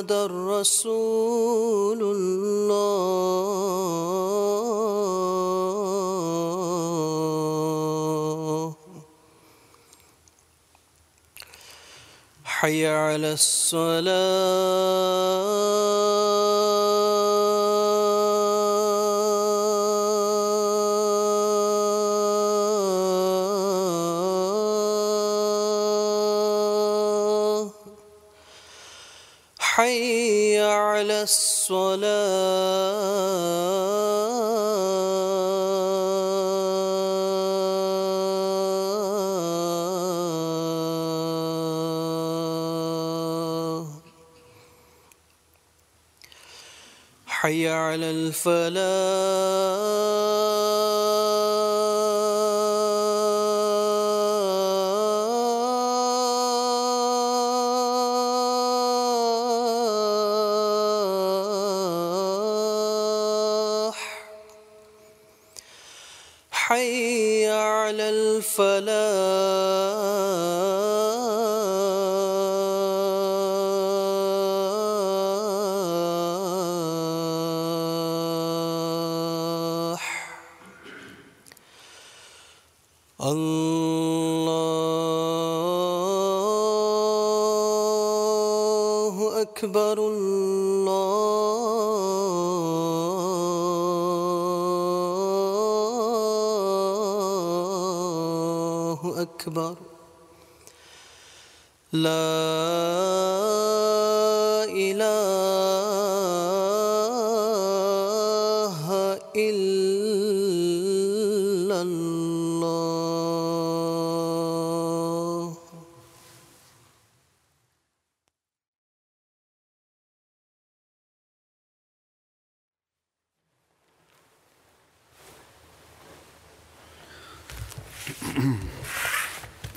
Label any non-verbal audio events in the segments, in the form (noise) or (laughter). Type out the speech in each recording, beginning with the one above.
محمد رسول الله. حي على الصلاة. على الصلاة. حي على الفلاح.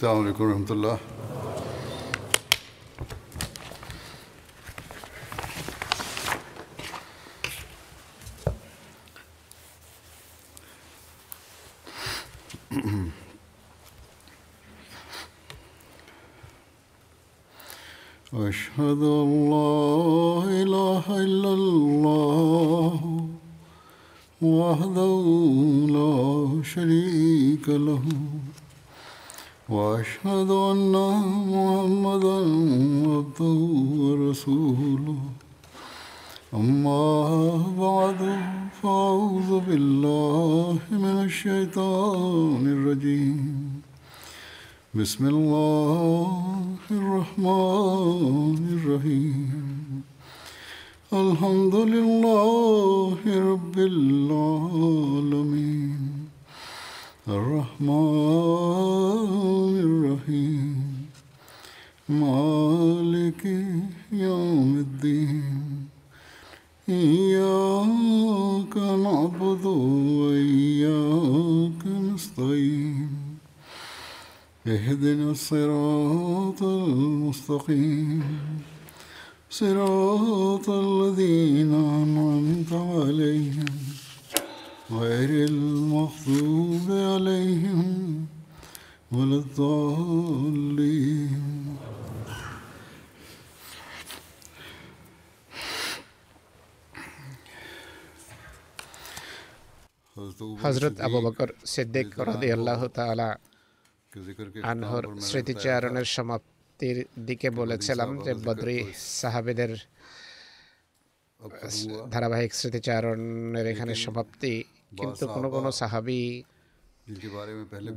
السلام عليكم ورحمة الله. أشهد صراط الذين أنعمت عليهم غير المغضوب عليهم ولا الضالين. হজরত আবু বকর সিদ্দিক আল্লাহ আনহর স্মৃতিচারণের সমাপ্তির দিকে বলেছিলাম যে বদ্রী সাহাবিদের ধারাবাহিক স্মৃতিচারণের এখানে সমাপ্তি। কিন্তু কোনো কোনো সাহাবি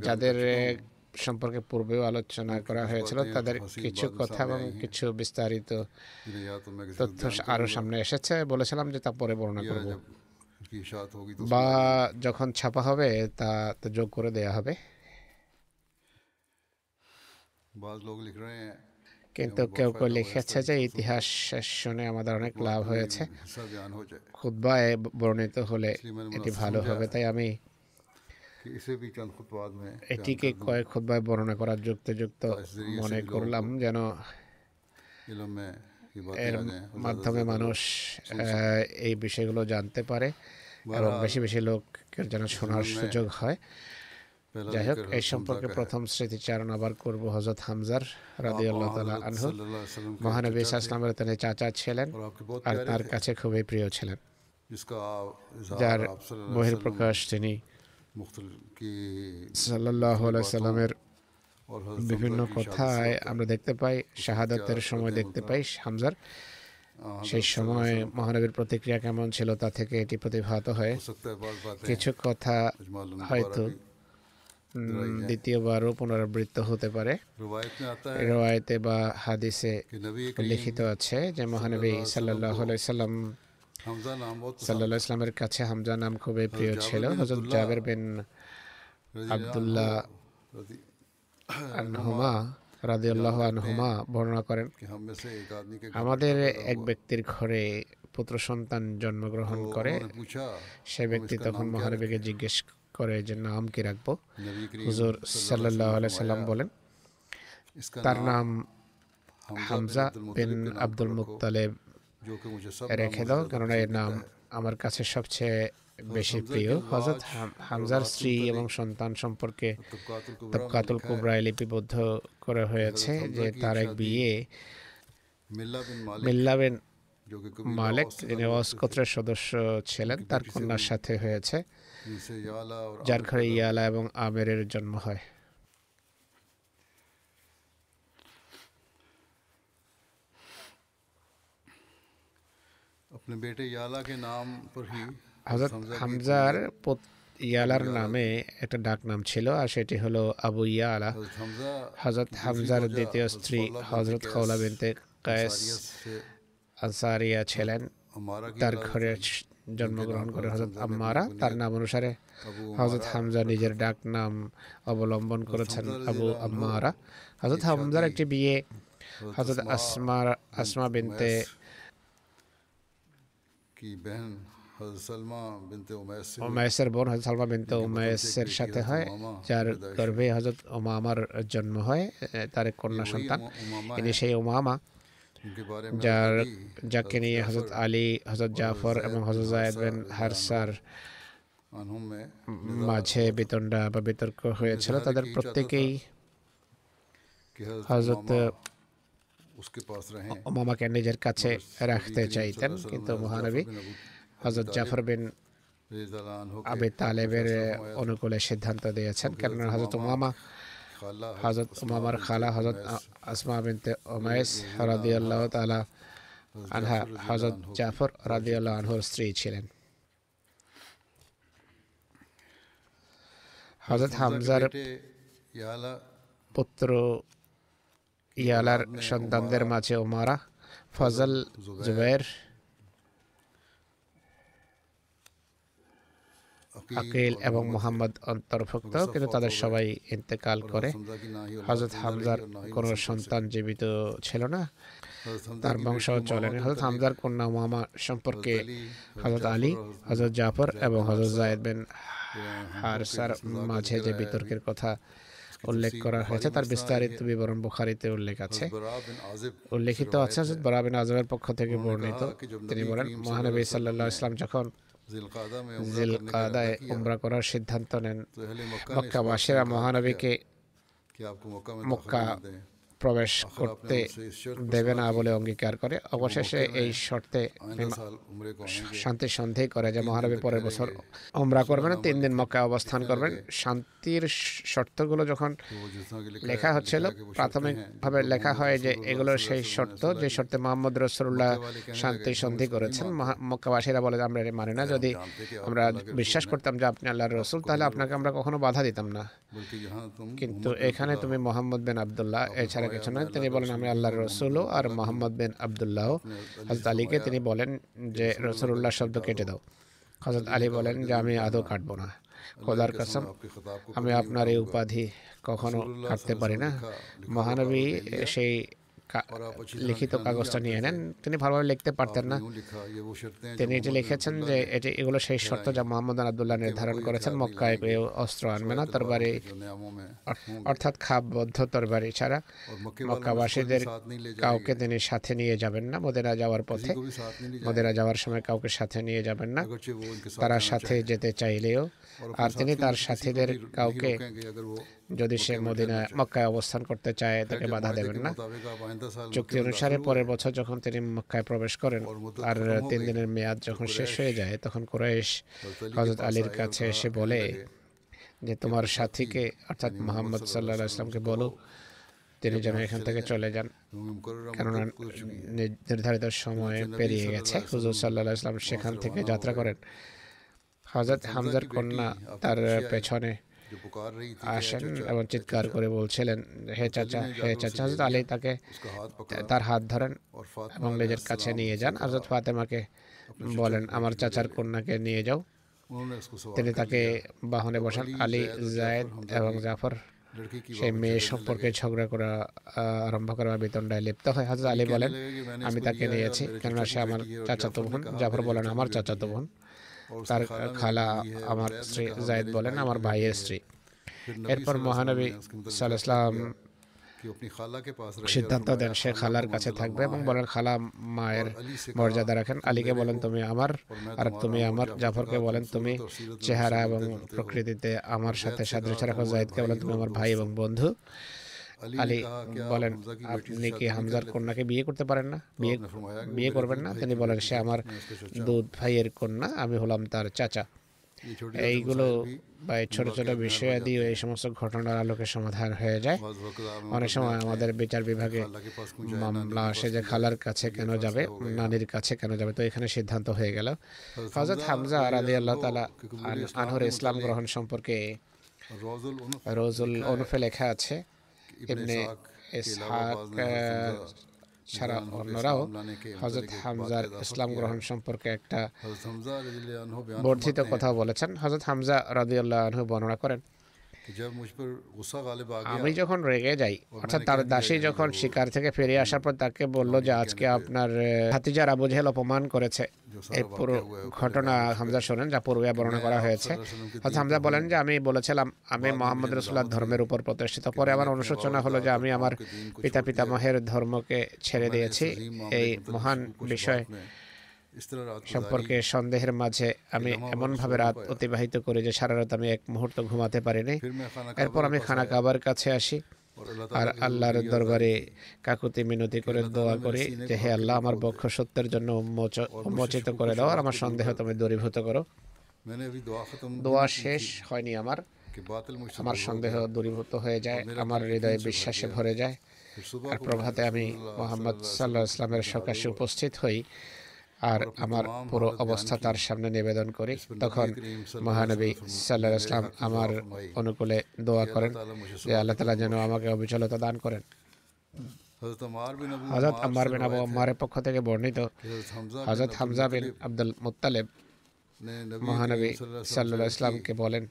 যাদের সম্পর্কে পূর্বেও আলোচনা করা হয়েছিল তাদের কিছু কথা এবং কিছু বিস্তারিত তথ্য আরও সামনে এসেছে। বলেছিলাম যে তা পরে বর্ণনা করব। বা যখন ছাপা হবে তা যোগ করে দেয়া হবে। বাজ লোক লিখ রহে কিন্তু কেউ কেউ লিখেছে যে ইতিহাস শুনে আমাদের অনেক লাভ হয়েছে। খুদ্বায় বর্ণিত হলে এটি ভালো হবে তাই আমি এটিকে কয়েক খুদ্বায় বর্ণনা করার যুক্তিযুক্ত মনে করলাম যেন এর মাধ্যমে মানুষ এই বিষয়গুলো জানতে পারে এবং বেশি বেশি লোক যেন শোনার সুযোগ হয়। যাই হোক এই সম্পর্কে প্রথম স্মৃতিচারণ আবার করব হজরত হামজার রাজি আল্লাহ তালা আনহু। মহানবী ইসলামের তিনি চাচা ছিলেন আর তার কাছে খুবই প্রিয় ছিলেন। যার বহির প্রকাশ তিনি সাল্লাহ সাল্লামের বিভিন্ন কথায় আমরা দেখতে পাই শাহাদতের সময় দেখতে পাই হামজার। সেই সময় মহানবীর প্রতিক্রিয়া কেমন ছিল তা থেকে এটি প্রতিভাত হয়। কিছু কথা হয়তো দ্বিতীয়বারও পুনরাবৃত্ত হতে পারে। রোয়ায়তে বা হাদিসে লিখিত আছে যে মহানবী সাল্লাহ সাল্লাম সাল্লাহ ইসলামের কাছে হামজা নাম খুবই প্রিয় ছিল। হজরত জাবের বিন আবদুল্লাহ আনহুমা রাদিউল্লাহ আনহুমা বর্ণনা করেন আমাদের এক ব্যক্তির ঘরে পুত্র সন্তান জন্মগ্রহণ করে। সে ব্যক্তি তখন মহানবীকে জিজ্ঞেস করে যে নাম কি রাখব? হুজুর সাল্লাহ সাল্লাম বলেন তার নাম হামজা বিন আব্দুল মুক্তালেব রেখে দাও কেননা এর নাম আমার কাছে সবচেয়ে বেশি প্রিয়। হজরত হামজার স্ত্রী এবং সন্তান সম্পর্কে তবকাতুল কুবরায় লিপিবদ্ধ করা হয়েছে যে তার এক বিয়ে মিল্লাবেন মালেক যিনি অস্কোত্রের সদস্য ছিলেন তার কন্যার সাথে হয়েছে। যার ঘরে ইয়ালা এবং আবেরের জন্ম হয়। হজরত হামজার ইয়ালার নামে একটা ডাক নাম ছিল আর সেটি হলো আবু ইয়ালা হজরত হামজার দ্বিতীয় স্ত্রী হজরত খৌলা বিনতে কায়েস আনসারিয়া ছিলেন তার ঘরের জন্মগ্রহণ করেন হজরত আম্মারা। তার নাম অনুসারে হজরত হামজা নিজের ডাক নাম অবলম্বন করেছেন আবু আম্মারা। হজরত হামজার একটি বিয়ে হজরত আসমা আসমা বিনতে উমায়েসের বোন হজরত সালমা বিনতে উমায়েসের সাথে হয় যার গর্ভে হজরত ওমামার জন্ম হয় তার কন্যা সন্তান। ইনি সেই ওমামা যার যাকে নিয়ে হজরত আলী হজরত জাফর এবং হজরত জায়দ বিন হারসার মাঝে বিতণ্ডা বা বিতর্ক হয়েছিল তাদের প্রত্যেকেই হজরত মামাকে নিজের কাছে রাখতে চাইতেন কিন্তু মহানবী হজরত জাফর বিন আবি তালেবের অনুকূলে সিদ্ধান্ত দিয়েছেন কেননা হজরত মামা হজরত উমামার খালা হজরত আসমা বিনতে ওমায়েস রাদি আল্লাহ তালা আনহা হজরত জাফর রাদি আল্লাহ আনহুর স্ত্রী ছিলেন। হজরত হামজার পুত্র ইয়ালার সন্তানদের মাঝে ওমারা ফজল জুবের আকিল এবং মোহাম্মদ অন্তর্ভুক্ত কিন্তু তাদের সবাই ইন্তেকাল করে। হজরত হামজার কোন সন্তান জীবিত ছিল না। তার বংশ চলেনি হজরত হামজার কন্যা মামা সম্পর্কে হজরত আলী হজরত জাফর এবং হজরত জায়দ বিন হারসার মাঝে যে বিতর্কের কথা উল্লেখ করা হয়েছে তার বিস্তারিত বিবরণ বুখারিতে উল্লেখ আছে। উল্লেখিত আছে হজরত বরাবিন আজমের পক্ষ থেকে বর্ণিত। তিনি বলেন মহানবী সাল্লাহ ইসলাম যখন জিল কাদায় উমরা করার সিদ্ধান্ত নেন মক্কাবাসীরা মহানবীকে মক্কা প্রবেশ করতে দেবে না বলে অঙ্গীকার করে। অবশেষে এই শর্তে শান্তি সন্ধি করে যে মহানবী পরের বছর অমরা করবেন তিন দিন মক্কায় অবস্থান করবেন। শান্তির শর্তগুলো যখন লেখা হচ্ছিল প্রাথমিকভাবে লেখা হয় যে এগুলো সেই শর্ত যে শর্তে মোহাম্মদ রসুল্লাহ শান্তি সন্ধি করেছেন। মক্কাবাসীরা বলে আমরা মানি না। যদি আমরা বিশ্বাস করতাম যে আপনি আল্লাহর রসুল তাহলে আপনাকে আমরা কখনো বাধা দিতাম না। কিন্তু এখানে তুমি মোহাম্মদ বিন আবদুল্লাহ এছাড়া কিছু নয় তিনি বলেন আমি আল্লাহ রসুলও আর মোহাম্মদ বিন আবদুল্লাহ। হজরত আলীকে তিনি বলেন যে রসুল্লাহ শব্দ কেটে দাও। হজরত আলী বলেন যে আমি আদৌ কাটবো না। খোদার কাসম আমি আপনার এই উপাধি কখনো কাটতে পারি না। মহানবী সেই লিখিত কাগজটা নিয়ে নেন। তিনি ভালোভাবে লিখতে পারতেন না। তিনি এটি লিখেছেন যে এটি এগুলো সেই শর্ত যা মোহাম্মদ আবদুল্লাহ নির্ধারণ করেছেন মক্কায় কেউ অস্ত্র আনবে না তরবারি অর্থাৎ খাপবদ্ধ তরবারি ছাড়া মক্কাবাসীদের কাউকে তিনি সাথে নিয়ে যাবেন না মদিনা যাওয়ার পথে। মদিনা যাওয়ার সময় কাউকে সাথে নিয়ে যাবেন না। তারা সাথে যেতে চাইলেও আর তিনি তার সাথীদের কাউকে যদি সে মদিনা মক্কায় অবস্থান করতে চায়, তাকে বাধা দেবেন না। চুক্তি অনুসারে পরের বছর যখন তিনি মক্কায় প্রবেশ করেন, আর তিন দিনের মেয়াদ যখন শেষ হয়ে যায়, তখন কুরাইশ হজরত আলীর কাছে এসে বলে যে, তোমার সাথীকে, অর্থাৎ মোহাম্মদ সাল্লাহ ইসলামকে বলো, তিনি যেন এখান থেকে চলে যান। কেননা নির্ধারিত সময় পেরিয়ে গেছে। হুজুর সাল্লাহ ইসলাম সেখান থেকে যাত্রা করেন। হাজরত হামজার কন্যা তার পেছনে আসেন এবং চিৎকার করে বলছিলেন হে চাচা হে চাচা হজরত আলী তাকে তার হাত ধরেন এবং নিজের কাছে নিয়ে যান। হজরত ফাতেমাকে বলেন আমার চাচার কন্যাকে নিয়ে যাও। তিনি তাকে বাহনে বসান আলী জায়েদ এবং জাফর। সেই মেয়ে সম্পর্কে ঝগড়া করা আরম্ভ করা বেতনটায় লিপ্ত হয় হাজরত আলী বলেন আমি তাকে নিয়েছি কেননা সে আমার চাচাতো বোন জাফর বলেন আমার চাচাতো বোন। তার খালা আমার স্ত্রী জায়দ বলেন আমার ভাইয়ের স্ত্রী এরপর মহানবী সাল্লাম সিদ্ধান্ত দেন সে খালার কাছে থাকবে এবং বলেন খালা মায়ের মর্যাদা রাখেন আলীকে বলেন তুমি আমার আর তুমি আমার জাফরকে বলেন তুমি চেহারা এবং প্রকৃতিতে আমার সাথে সাদৃশ্য রাখো জাহিদকে বলেন তুমি আমার ভাই এবং বন্ধু আলী বলেন আপনি কি হামজার কন্যাকে বিয়ে করতে পারেন না? বিয়ে বিয়ে করবেন না? তিনি বলেন সে আমার দুধ ভাইয়ের কন্যা আমি হলাম তার চাচা। এইগুলো বা ছোট ছোট বিষয়াদি এই সমস্ত ঘটনার আলোকে সমাধান হয়ে যায়। অনেক সময় আমাদের বিচার বিভাগে মামলা আসে যে খালার কাছে কেন যাবে নানির কাছে কেন যাবে তো এখানে সিদ্ধান্ত হয়ে গেল। হজরত হামজা রাদি আল্লাহ তালা আনহর ইসলাম গ্রহণ সম্পর্কে রোজুল অনুফে লেখা আছে। ইবনে ইসহাক ছাড়া অন্যরাও হজরত হামজার ইসলাম গ্রহণ সম্পর্কে একটা বর্ধিত কথা বলেছেন। হজরত হামজা রাদিয়াল্লাহ আনহু বর্ণনা করেন আমি যখন রেগে যাই অর্থাৎ তার দাসী যখন শিকার থেকে ফিরে আসার পর তাকে বলল যে আজকে আপনার হাতিজার আবু জেহেল অপমান করেছে। এই পুরো ঘটনা হামজা শোনেন যা পূর্বে বর্ণনা করা হয়েছে। অর্থাৎ আচ্ছা, হামজা বলেন যে আমি বলেছিলাম আমি মোহাম্মদ রসুল্লাহ ধর্মের উপর প্রতিষ্ঠিত পরে আমার অনুশোচনা হলো যে আমি আমার পিতা পিতামহের ধর্মকে ছেড়ে দিয়েছি। এই মহান বিষয় সম্পর্কে সন্দেহের মাঝে আমি এমন ভাবে রাত অতিবাহিত করি যে সারা রাত আমি এক মুহূর্ত ঘুমাতে পারিনি। এরপর আমি খানা কাবার কাছে আসি। আর আল্লাহর দরবারে কাকুতি মিনতি করে দোয়া করি যে হে আল্লাহ আমার বক্ষ সত্যের জন্য উন্মোচিত করে দাও। আর আমার সন্দেহ তুমি দূরীভূত করো। দোয়া শেষ হয়নি আমার। আমার সন্দেহ দূরীভূত হয়ে যায় আমার হৃদয়ে বিশ্বাসে ভরে যায়। আর প্রভাতে আমি মোহাম্মদ সাল্লাহ ইসলামের সকাশে উপস্থিত হই। আর আমার পুরো অবস্থা তার সামনে নিবেদন করি। তখন মহানবী সাল্লাহ ইসলাম আমার অনুকূলে দোয়া করেন যে আল্লাহ তালা যেন আমাকে অবিচলতা দান করেন। হজরত আম্মার বিন আবু আম্মারের পক্ষ থেকে বর্ণিত হজরত হামজা বিন আব্দুল মুতালেব মহানবী সাল্লাহ ইসলামকে বলেন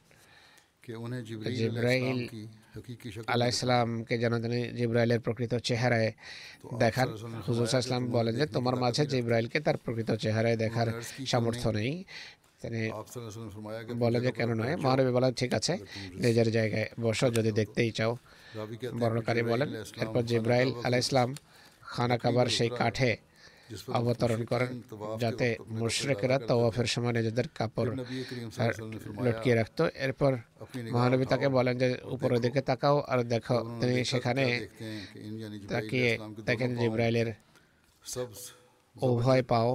জিব্রাইল আলাহ ইসলামকে যেন তিনি জিব্রাইলের প্রকৃত চেহারায় দেখার। হুজুর ইসলাম বলেন যে তোমার মাঝে জিব্রাইলকে তার প্রকৃত চেহারায় দেখার সামর্থ্য নেই। তিনি বলে যে কেন নয় মহানবী বলেন ঠিক আছে নিজের জায়গায় বসো যদি দেখতেই চাও। বর্ণকারী বলেন এরপর জিব্রাইল আলাহ ইসলাম খানা কাবার সেই কাঠে অবতরণ করেন যাতে মুশরেকরা তওয়াফের সময় নিজেদের কাপড় লটকিয়ে রাখতো। এরপর মহানবী তাকে বলেন যে উপরের দিকে তাকাও আর দেখো। তিনি সেখানে তাকিয়ে দেখেন জিব্রাইলের উভয় পাও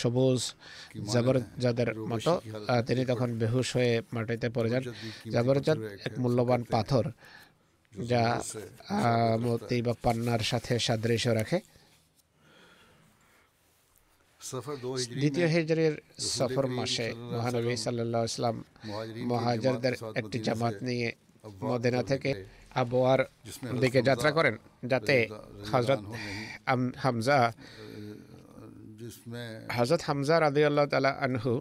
সবুজ জাবরজাদের মতো। তিনি তখন বেহুশ হয়ে মাটিতে পড়ে যান। জাবরজাদ এক মূল্যবান পাথর যা মতি বা পান্নার সাথে সাদৃশ্য রাখে। দ্বিতীয় হেজরের সফর মাসে মহানবী সাল্লাহ ইসলাম মহাজারদের একটি জামাত নিয়ে মদিনা থেকে আবহাওয়ার দিকে যাত্রা করেন যাতে হজরত হামজা হজরত হামজা রাদি আল্লাহ তালা আনহু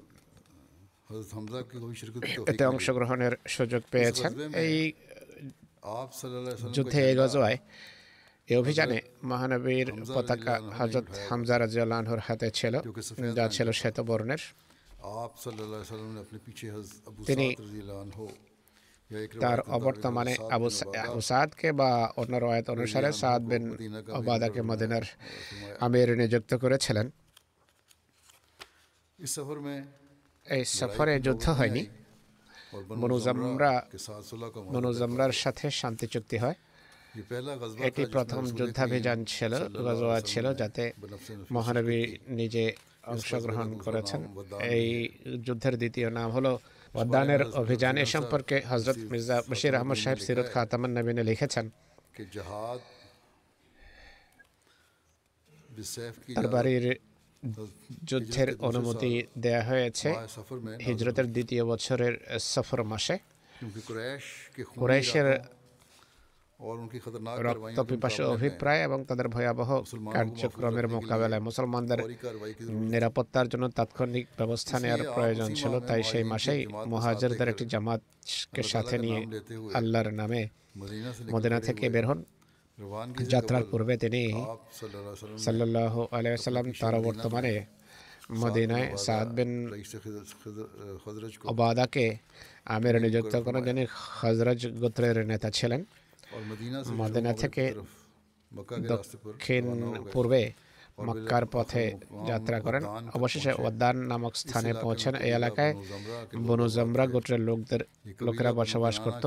এতে অংশগ্রহণের সুযোগ পেয়েছেন। এই যুদ্ধে গজওয়ায় এই অভিযানে মহানবীর পতাকা হজরত হামজা রাজিউল্লাহর হাতে ছিল। যা ছিল শ্বেতবর্ণের তিনি তার অবর্তমানে আবু আবু সাদকে বা অন্য রয়াত অনুসারে সাদ বিন ওবাদাকে মদিনার আমির নিযুক্ত করেছিলেন। এই সফরে যুদ্ধ হয়নি। মনুজমরা মনুজমরার সাথে শান্তি চুক্তি হয়। এটি প্রথম যুদ্ধাভিযান ছিল, গজওয়া ছিল, যাতে মহানবী নিজে অংশগ্রহণ করেছেন। এই যুদ্ধের দ্বিতীয় নাম হলো বদানের অভিযান। এ সম্পর্কে হজরত মির্জা বশির আহমদ সাহেব সিরত খাতামান নবীনে লিখেছেন, তরবারির যুদ্ধের অনুমতি দেয়া হয়েছে হিজরতের দ্বিতীয় বছরের সফর মাসে। কুরাইশের রক্ত পিপাসু অভিপ্রায় এবং তাদের ভয়াবহ কার্যক্রমের মোকাবেলায় মুসলমানদের নিরাপত্তার জন্য তাৎক্ষণিক ব্যবস্থা নেওয়ার প্রয়োজন ছিল তাই সেই মাসেই মহাজারদের একটি জামাতকে সাথে নিয়ে আল্লাহর নামে মদিনা থেকে বের হন। যাত্রার পূর্বে তিনি সাল্লাহ আলাইসাল্লাম তার বর্তমানে মদিনায় সাদ বিন ওবাদাকে আমের নিযুক্ত করেন। যিনি হজরজ গোত্রের নেতা ছিলেন মদিনা থেকে দক্ষিণ পূর্বে মক্কার পথে যাত্রা করেন অবশেষে ওয়াদান নামক স্থানে পৌঁছেন এই এলাকায় বনু গোত্রের লোকদের লোকেরা বসবাস করত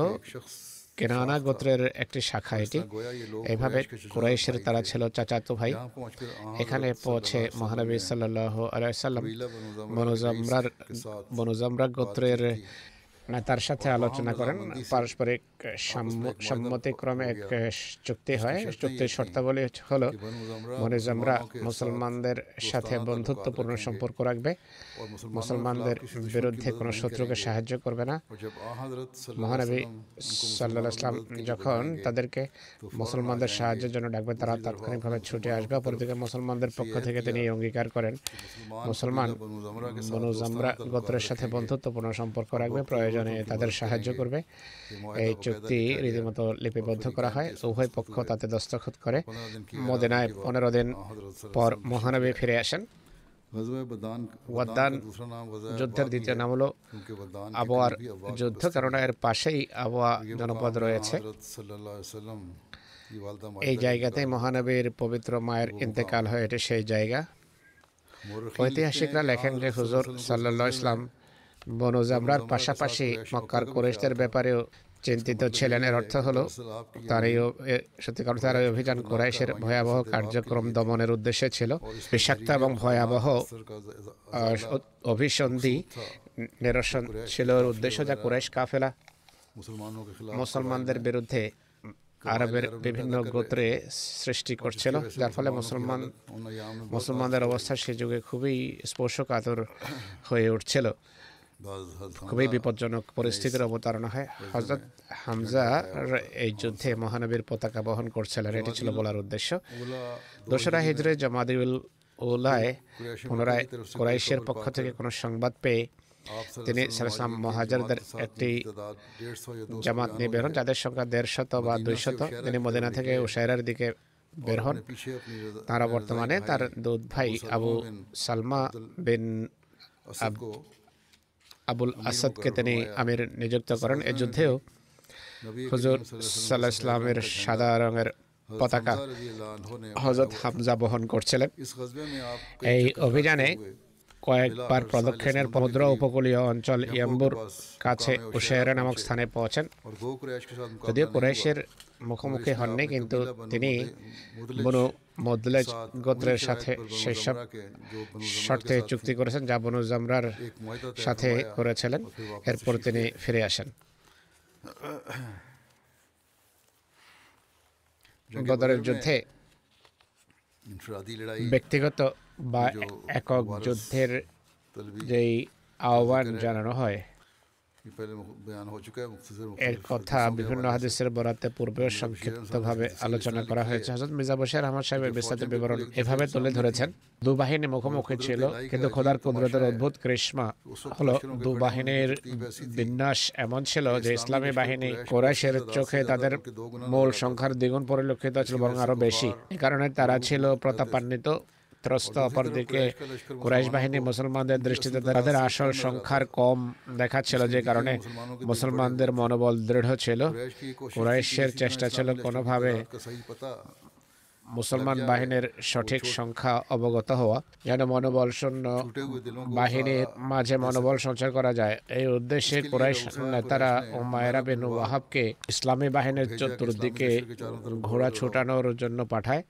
কেনানা গোত্রের একটি শাখা এটি এভাবে কুরাইশের তারা ছিল চাচাতো ভাই এখানে পৌঁছে মহানবী সাল্লাহ আলাইসাল্লাম বনুজমরার বনুজমরা গোত্রের তার সাথে আলোচনা করেন পারস্পরিক সম্মতিক্রমে এক চুক্তি হয়। চুক্তির শর্তাবলী হলো মনিজমরা মুসলমানদের সাথে বন্ধুত্বপূর্ণ সম্পর্ক রাখবে। মুসলমানদের বিরুদ্ধে কোনো শত্রুকে সাহায্য করবে না। মহানবী সাল্লাহ ইসলাম যখন তাদেরকে মুসলমানদের সাহায্যের জন্য ডাকবে তারা তাৎক্ষণিকভাবে ছুটে আসবে। অপরদিকে মুসলমানদের পক্ষ থেকে তিনি অঙ্গীকার করেন। মুসলমান বনুজামরা গোত্রের সাথে বন্ধুত্বপূর্ণ সম্পর্ক রাখবে প্রয়োজনে তাদের সাহায্য করবে। এই চুক্তি রীতিমতো লিপিবদ্ধ করা হয়। উভয় পক্ষ তাতে দস্তখত করে। মদিনায় পনেরো দিন পর মহানবী ফিরে আসেন। যুদ্ধের দ্বিতীয় নাম হলো আবহাওয়ার যুদ্ধ কারণ এর পাশেই আবহাওয়া জনপদ রয়েছে। এই জায়গাতেই মহানবীর পবিত্র মায়ের ইন্তেকাল হয়, এটি সেই জায়গা। ঐতিহাসিকরা লেখেন যে হুজুর সাল্লা ইসলাম বনু জামরার পাশাপাশি মক্কার কোরেশদের ব্যাপারেও চিন্তিত ছিলেন এর অর্থ হলো, তার এই সত্যিকার তার এই অভিযান কোরাইশের ভয়াবহ কার্যক্রম দমনের উদ্দেশ্যে ছিল। বিষাক্ত এবং ভয়াবহ অভিসন্ধি নিরসন ছিল এর উদ্দেশ্য যা কোরাইশ কাফেলা, মুসলমানদের বিরুদ্ধে আরবের বিভিন্ন গোত্রে সৃষ্টি করছিল, যার ফলে মুসলমান, মুসলমানদের অবস্থা সে যুগে খুবই স্পর্শকাতর হয়ে উঠছিল। খুবই বিপজ্জনক পরিস্থিতির অবতারণা হয়। হজরত হামজা এই যুদ্ধে মহানবীর পতাকা বহন করছিলেন, এটি ছিল বলার উদ্দেশ্য। দোসরা হিজরে জামাদিউল ওলায় পুনরায় কোরাইশের পক্ষ থেকে কোনো সংবাদ পেয়ে তিনি সালাম মহাজারদের একটি জামাত নিয়ে বের হন, যাদের সংখ্যা দেড়শত বা দুইশত। তিনি মদিনা থেকে উশাইরার দিকে বের হন। তারা বর্তমানে তার দুধ ভাই আবু সালমা বিন আবুল আসাদকে তিনি আমির নিযুক্ত করেন এ যুদ্ধেও হুজুর সাল্লাহ ইসলামের সাদা রঙের পতাকা হজরত হামজা বহন করছিলেন। এই অভিযানে কয়েকবার প্রদক্ষিণের সমুদ্র উপকূলীয় অঞ্চল ইয়াম্বুর কাছে উশেরা নামক স্থানে পৌঁছেন। যদিও কুরাইশের মুখোমুখি হননি কিন্তু তিনি বনু মদলেজ গোত্রের সাথে সেসব শর্তে চুক্তি করেছেন যা বনু জামরার সাথে করেছিলেন। এরপর তিনি ফিরে আসেন। (coughs) বদরের যুদ্ধে ব্যক্তিগত বা একক যুদ্ধের যেই আহ্বান জানানো হয় এর কথা বিভিন্ন হাদিসের বরাতে পূর্বেও সংক্ষিপ্তভাবে আলোচনা করা হয়েছে। হজরত মির্জা বশির আহমদ সাহেবের বিস্তারিত বিবরণ এভাবে তুলে ধরেছেন। দুবাহিনী মুখোমুখি ছিল কিন্তু খোদার কুদরতের অদ্ভুত কৃষ্মা হলো দুবাহিনীর বিন্যাস এমন ছিল যে ইসলামী বাহিনী কোরাইশের চোখে তাদের মূল সংখ্যার দ্বিগুণ পরিলক্ষিত ছিল বরং আরও বেশি। এ কারণে তারা ছিল প্রতাপান্বিত। ত্রস্ত অপরদিকে কুরাইশ বাহিনী মুসলমানদের দৃষ্টিতে তাদের আসল সংখ্যার কম দেখাচ্ছিল যে কারণে মুসলমানদের মনোবল দৃঢ় ছিল। কুরাইশের চেষ্টা ছিল কোনোভাবে মুসলমান বাহিনীর সঠিক সংখ্যা অবগত হওয়া যেন মনোবল শূন্য বাহিনীর মাঝে মনোবল সঞ্চার করা যায়। এই উদ্দেশ্যে কুরাইশ নেতারা উমায়রা বিন ওয়াহাবকে ইসলামী বাহিনীর চতুর্দিকে ঘোড়া ছুটানোর জন্য পাঠায়।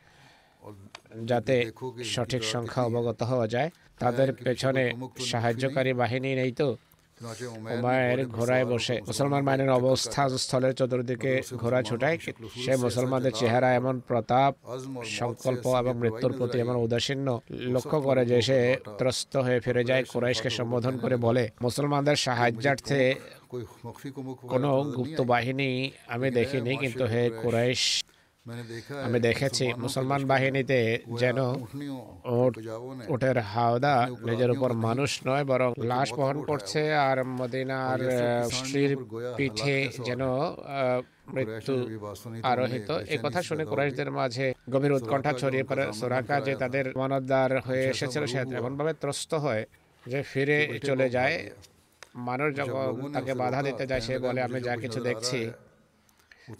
যাতে সঠিক সংখ্যা অবগত হওয়া যায়। তাদের পেছনে সাহায্যকারী বাহিনী নেই তো। উমায়ের ঘোড়ায় বসে মুসলমান বাহিনীর অবস্থা স্থলের চতুর্দিকে ঘোড়া ছোটায় সে মুসলমানদের চেহারা এমন প্রতাপ সংকল্প এবং মৃত্যুর প্রতি এমন উদাসীন্য লক্ষ্য করে যে সে ত্রস্ত হয়ে ফিরে যায় কোরাইশকে সম্বোধন করে বলে। মুসলমানদের সাহায্যার্থে কোনো গুপ্ত বাহিনী আমি দেখিনি কিন্তু হে কোরাইশ আমি দেখেছি মুসলমান বাহিনীতে যেন ওটের হাওদা নিজের উপর মানুষ নয় বরং লাশ বহন করছে আর মদিনার স্ত্রীর পিঠে যেন মৃত্যু আরোহিত। এই কথা শুনে কুরাইশদের মাঝে গভীর উৎকণ্ঠা ছড়িয়ে পড়ে। সোরাকা যে তাদের মানবদার হয়ে এসেছিল সে এমনভাবে ত্রস্ত হয় যে ফিরে চলে যায়। মানুষ যখন তাকে বাধা দিতে যায় সে বলে আমি যা কিছু দেখছি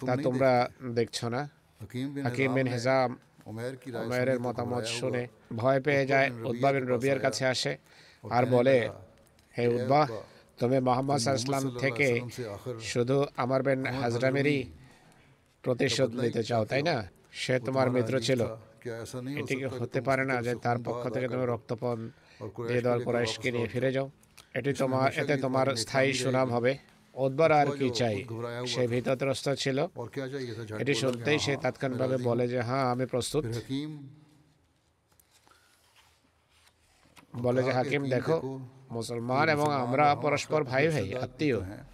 তা তোমরা দেখছ না। হাকিম বিন হেজাম উমেরের মতামত শুনে ভয় পেয়ে যায় উদ্বা বিন রবিয়ার কাছে আসে আর বলে হে উদ্বাহ তুমি মোহাম্মদ ইসলাম থেকে শুধু আমার বেন হাজরামেরই প্রতিশোধ নিতে চাও তাই না? সে তোমার মিত্র ছিল। এটিকে হতে পারে না যে তার পক্ষ থেকে তুমি রক্তপণ দিয়ে দল কোরাইশকে নিয়ে ফিরে যাও। এটি তোমার এতে তোমার স্থায়ী সুনাম হবে। অদ্বার আর কি চাই। সে ভীতত্রস্ত ছিল। এটি শুনতেই সে তাৎক্ষণিকভাবে বলে যে হ্যাঁ আমি প্রস্তুত। বলে যে হাকিম দেখো মুসলমান এবং আমরা পরস্পর ভাই ভাই আত্মীয়। হ্যাঁ।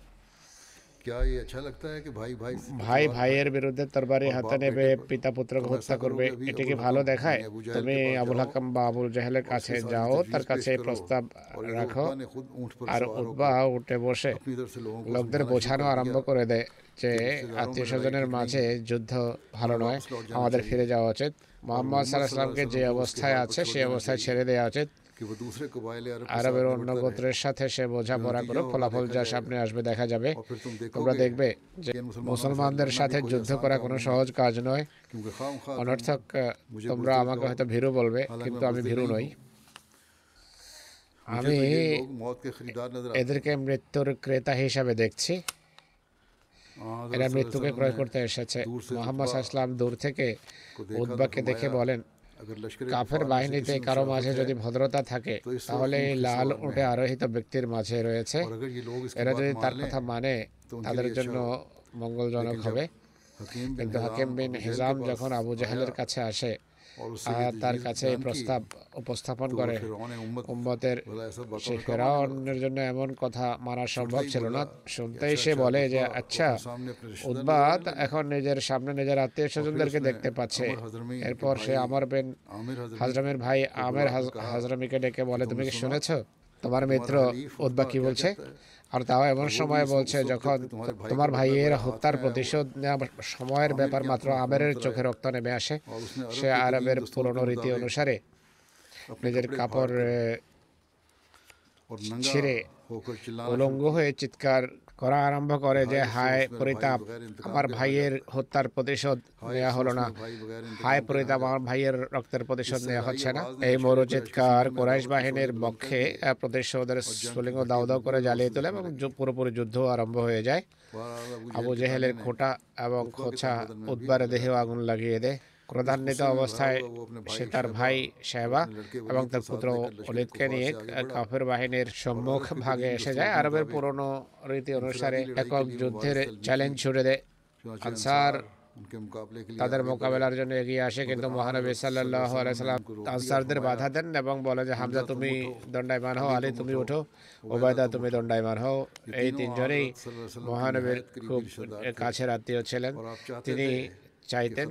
ভাই ভাইয়ের বিরুদ্ধে তরবারি হাতে নেবে পিতা পুত্র হত্যা করবে এটি ভালো দেখায় তুমি আবুল হাকাম বা আবুল জাহেলের কাছে যাও তার কাছে প্রস্তাব রাখো আর উদ্বাহ উঠে বসে লোকদের বোঝানো আরম্ভ করে দেয় যে আত্মীয় স্বজনের মাঝে যুদ্ধ ভালো নয় আমাদের ফিরে যাওয়া উচিত মোহাম্মদ সাল্লাহ সাল্লামকে যে অবস্থায় আছে সেই অবস্থায় ছেড়ে দেওয়া উচিত আরবের অন্য গোত্রের সাথে সে বোঝাপড়া করে ফলাফল যা সামনে আসবে দেখা যাবে। তোমরা দেখবে যে মুসলমানদের সাথে যুদ্ধ করা কোনো সহজ কাজ নয়। অনর্থক তোমরা আমাকে হয়তো ভীরু বলবে কিন্তু আমি ভীরু নই। আমি এদেরকে মৃত্যুর ক্রেতা হিসাবে দেখছি। এরা মৃত্যুকে ক্রয় করতে এসেছে। মোহাম্মদ আসলাম দূর থেকে উদ্বাকে দেখে বলেন কাফের বাহিনীতে কারও মাঝে যদি ভদ্রতা থাকে তাহলে এই লাল উঠে আরোহিত ব্যক্তির মাঝে রয়েছে এরা যদি তার কথা মানে তাদের জন্য মঙ্গলজনক হবে কিন্তু হাকিম বিন হিজাম যখন আবু জাহেলের কাছে আসে তার কাছে এই প্রস্তাব উপস্থাপন করে উম্মতের সে জন্য এমন কথা মারা সম্ভব ছিল না শুনতেই সে বলে যে আচ্ছা উদ্বাদ এখন নিজের সামনে নিজের আত্মীয় স্বজনদেরকে দেখতে পাচ্ছে এরপর সে আমার বেন হাজরামের ভাই আমের হাজরামিকে ডেকে বলে তুমি কি শুনেছো তোমার মিত্র উদ্বা কি বলছে? আর তাও এমন সময় বলছে যখন তোমার ভাইয়ের হত্যার প্রতিশোধ সময়ের ব্যাপার মাত্র আমেরের চোখে রক্ত নেমে আসে। সে আরবের পুরনো রীতি অনুসারে নিজের কাপড় ছিঁড়ে উলঙ্গ হয়ে চিৎকার করা আরম্ভ করে যে হায় পরিতাপ আমার ভাইয়ের হত্যার প্রতিশোধ নেওয়া হলো না। হায় পরিতাপ আমার ভাইয়ের রক্তের প্রতিশোধ নেওয়া হচ্ছে না। এই মরুচিৎকার কোরাইশ বাহিনীর পক্ষে প্রতিশোধের সুলিঙ্গ দাও দাও করে জ্বালিয়ে তোলে এবং পুরোপুরি যুদ্ধ আরম্ভ হয়ে যায়। আবু জেহেলের খোটা এবং খোঁচা উদ্বারে দেহেও আগুন লাগিয়ে দেয়। ক্রধান্বিত অবস্থায় সে তার ভাই শেবা এবং তার পুত্র অলিদকে নিয়ে কাফের বাহিনীর সম্মুখ ভাগে এসে যায়। আরবের পুরনো রীতি অনুসারে একক যুদ্ধের চ্যালেঞ্জ ছুড়ে দেয়। আনসার তাদের মোকাবেলার জন্য এগিয়ে আসে কিন্তু মহানবী সাল্লাহ আলাইসাল্লাম আনসারদের বাধা দেন এবং বলে যে হামজা তুমি দণ্ডায়মান হও আলী তুমি উঠো ওবায়দা তুমি দণ্ডায়মান হও। এই তিনজনেই মহানবীর খুব কাছের আত্মীয় ছিলেন। তিনি চাইতেন।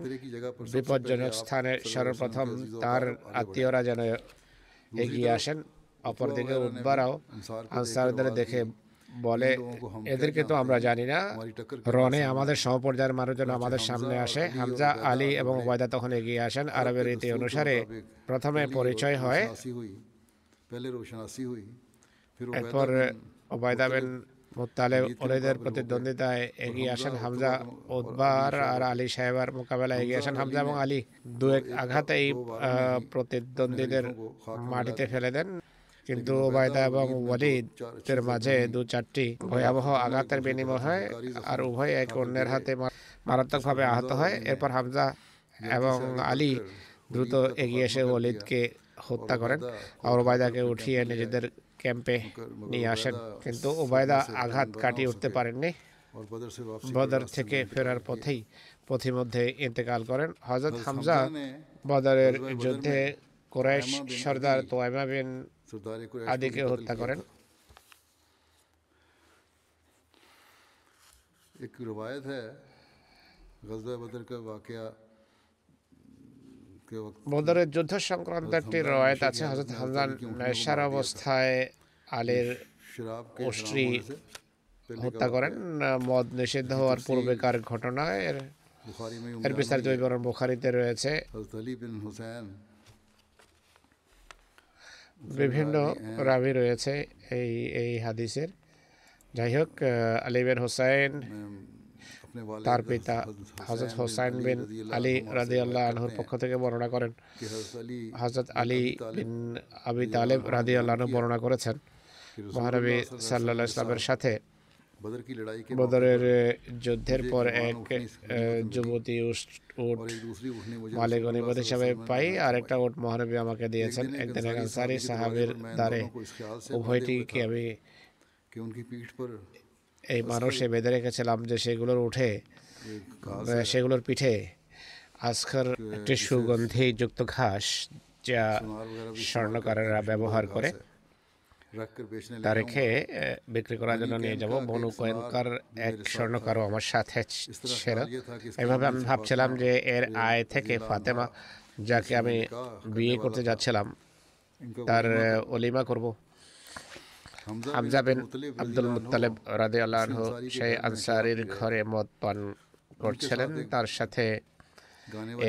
বিপজ্জনক স্থানে সর্বপ্রথম তার আত্মীয়রা যেন এগিয়ে আসেন। অপরদিকে উদ্বারাও আনসারদের দেখে বলে, এদেরকে তো আমরা জানি না। রনে আমাদের সমপর্যায়ের মানুষজন আমাদের সামনে আসে। হামজা আলী এবং ওয়াদা তখন এগিয়ে আসেন। আরবের রীতি অনুসারে প্রথমে পরিচয় হয়। এরপর ওবায়দা বিন মুতালেব ওলিদের প্রতিদ্বন্দ্বিতায় এগিয়ে আসেন হামজা উদ্বার আর আলী সাহেবার মোকাবেলায় এগিয়ে আসেন হামজা এবং আলী দু এক আঘাতেই আহ, প্রতিদ্বন্দ্বীদের মাটিতে ফেলে দেন। কিন্তু ওবায়দা এবং ওয়ালিদের মাঝে দু চারটি ভয়াবহ আঘাতের বিনিময় হয় আর উভয় এক অন্যের হাতে মারাত্মকভাবে আহত হয়। এরপর হামজা এবং আলী দ্রুত এগিয়ে এসে ওয়ালিদকে হত্যা করেন আর ওবায়দাকে উঠিয়ে নিজেদের ক্যাম্পে নিয়ে আসেন। কিন্তু ওবায়দা আঘাত কাটিয়ে উঠতে পারেননি। বদর থেকে ফেরার পথেই পথিমধ্যে ইন্তেকাল করেন। হজরত হামজা বদরের যুদ্ধে কোরাইশ সর্দার তোয়াইমা বিন আদিকে হত্যা করেন। এক রবায়ত হ্যাঁ গজবা বদর কা বদরের যুদ্ধ সংক্রান্ত একটি রয়েত আছে হজরত হামদান নেশার অবস্থায় আলের গোষ্ঠী হত্যা করেন মদ নিষিদ্ধ হওয়ার পূর্বেকার ঘটনা এর এর বিস্তারিত বিবরণ বুখারিতে রয়েছে। বিভিন্ন রাবি রয়েছে এই এই হাদিসের। যাই হোক আলিবেন হোসেন তার পিতা হজরত হোসাইন বিন আলী রাজি আল্লাহ আনহুর পক্ষ থেকে বর্ণনা করেন। হজরত আলী বিন আবি তালেব রাজি আল্লাহ বর্ণনা করেছেন। মহানবী সাল্লাহ ইসলামের সাথে বদরের যুদ্ধের পর এক যুবতী উট মালিক হিসাবে পাই আর একটা উট মহানবী আমাকে দিয়েছেন। একদিন এক সাহাবির দ্বারে। উভয়টিকে আমি এই মানুষে বেঁধে রেখেছিলাম যে সেগুলোর উঠে সেগুলোর পিঠে। আজকের একটি সুগন্ধিযুক্ত ঘাস যা স্বর্ণকারেরা ব্যবহার করে। তা রেখে বিক্রি করার জন্য নিয়ে যাব। বনু কয়েনকার এক স্বর্ণকারও আমার সাথে ছিল। এভাবে আমি ভাবছিলাম যে এর আয় থেকে ফাতেমা যাকে আমি বিয়ে করতে যাচ্ছিলাম তার অলিমা করব। হামজা বিন আব্দুল মুতালেব রাদে আল্লাহ সেই আনসারির ঘরে মদ পান করছিলেন। তার সাথে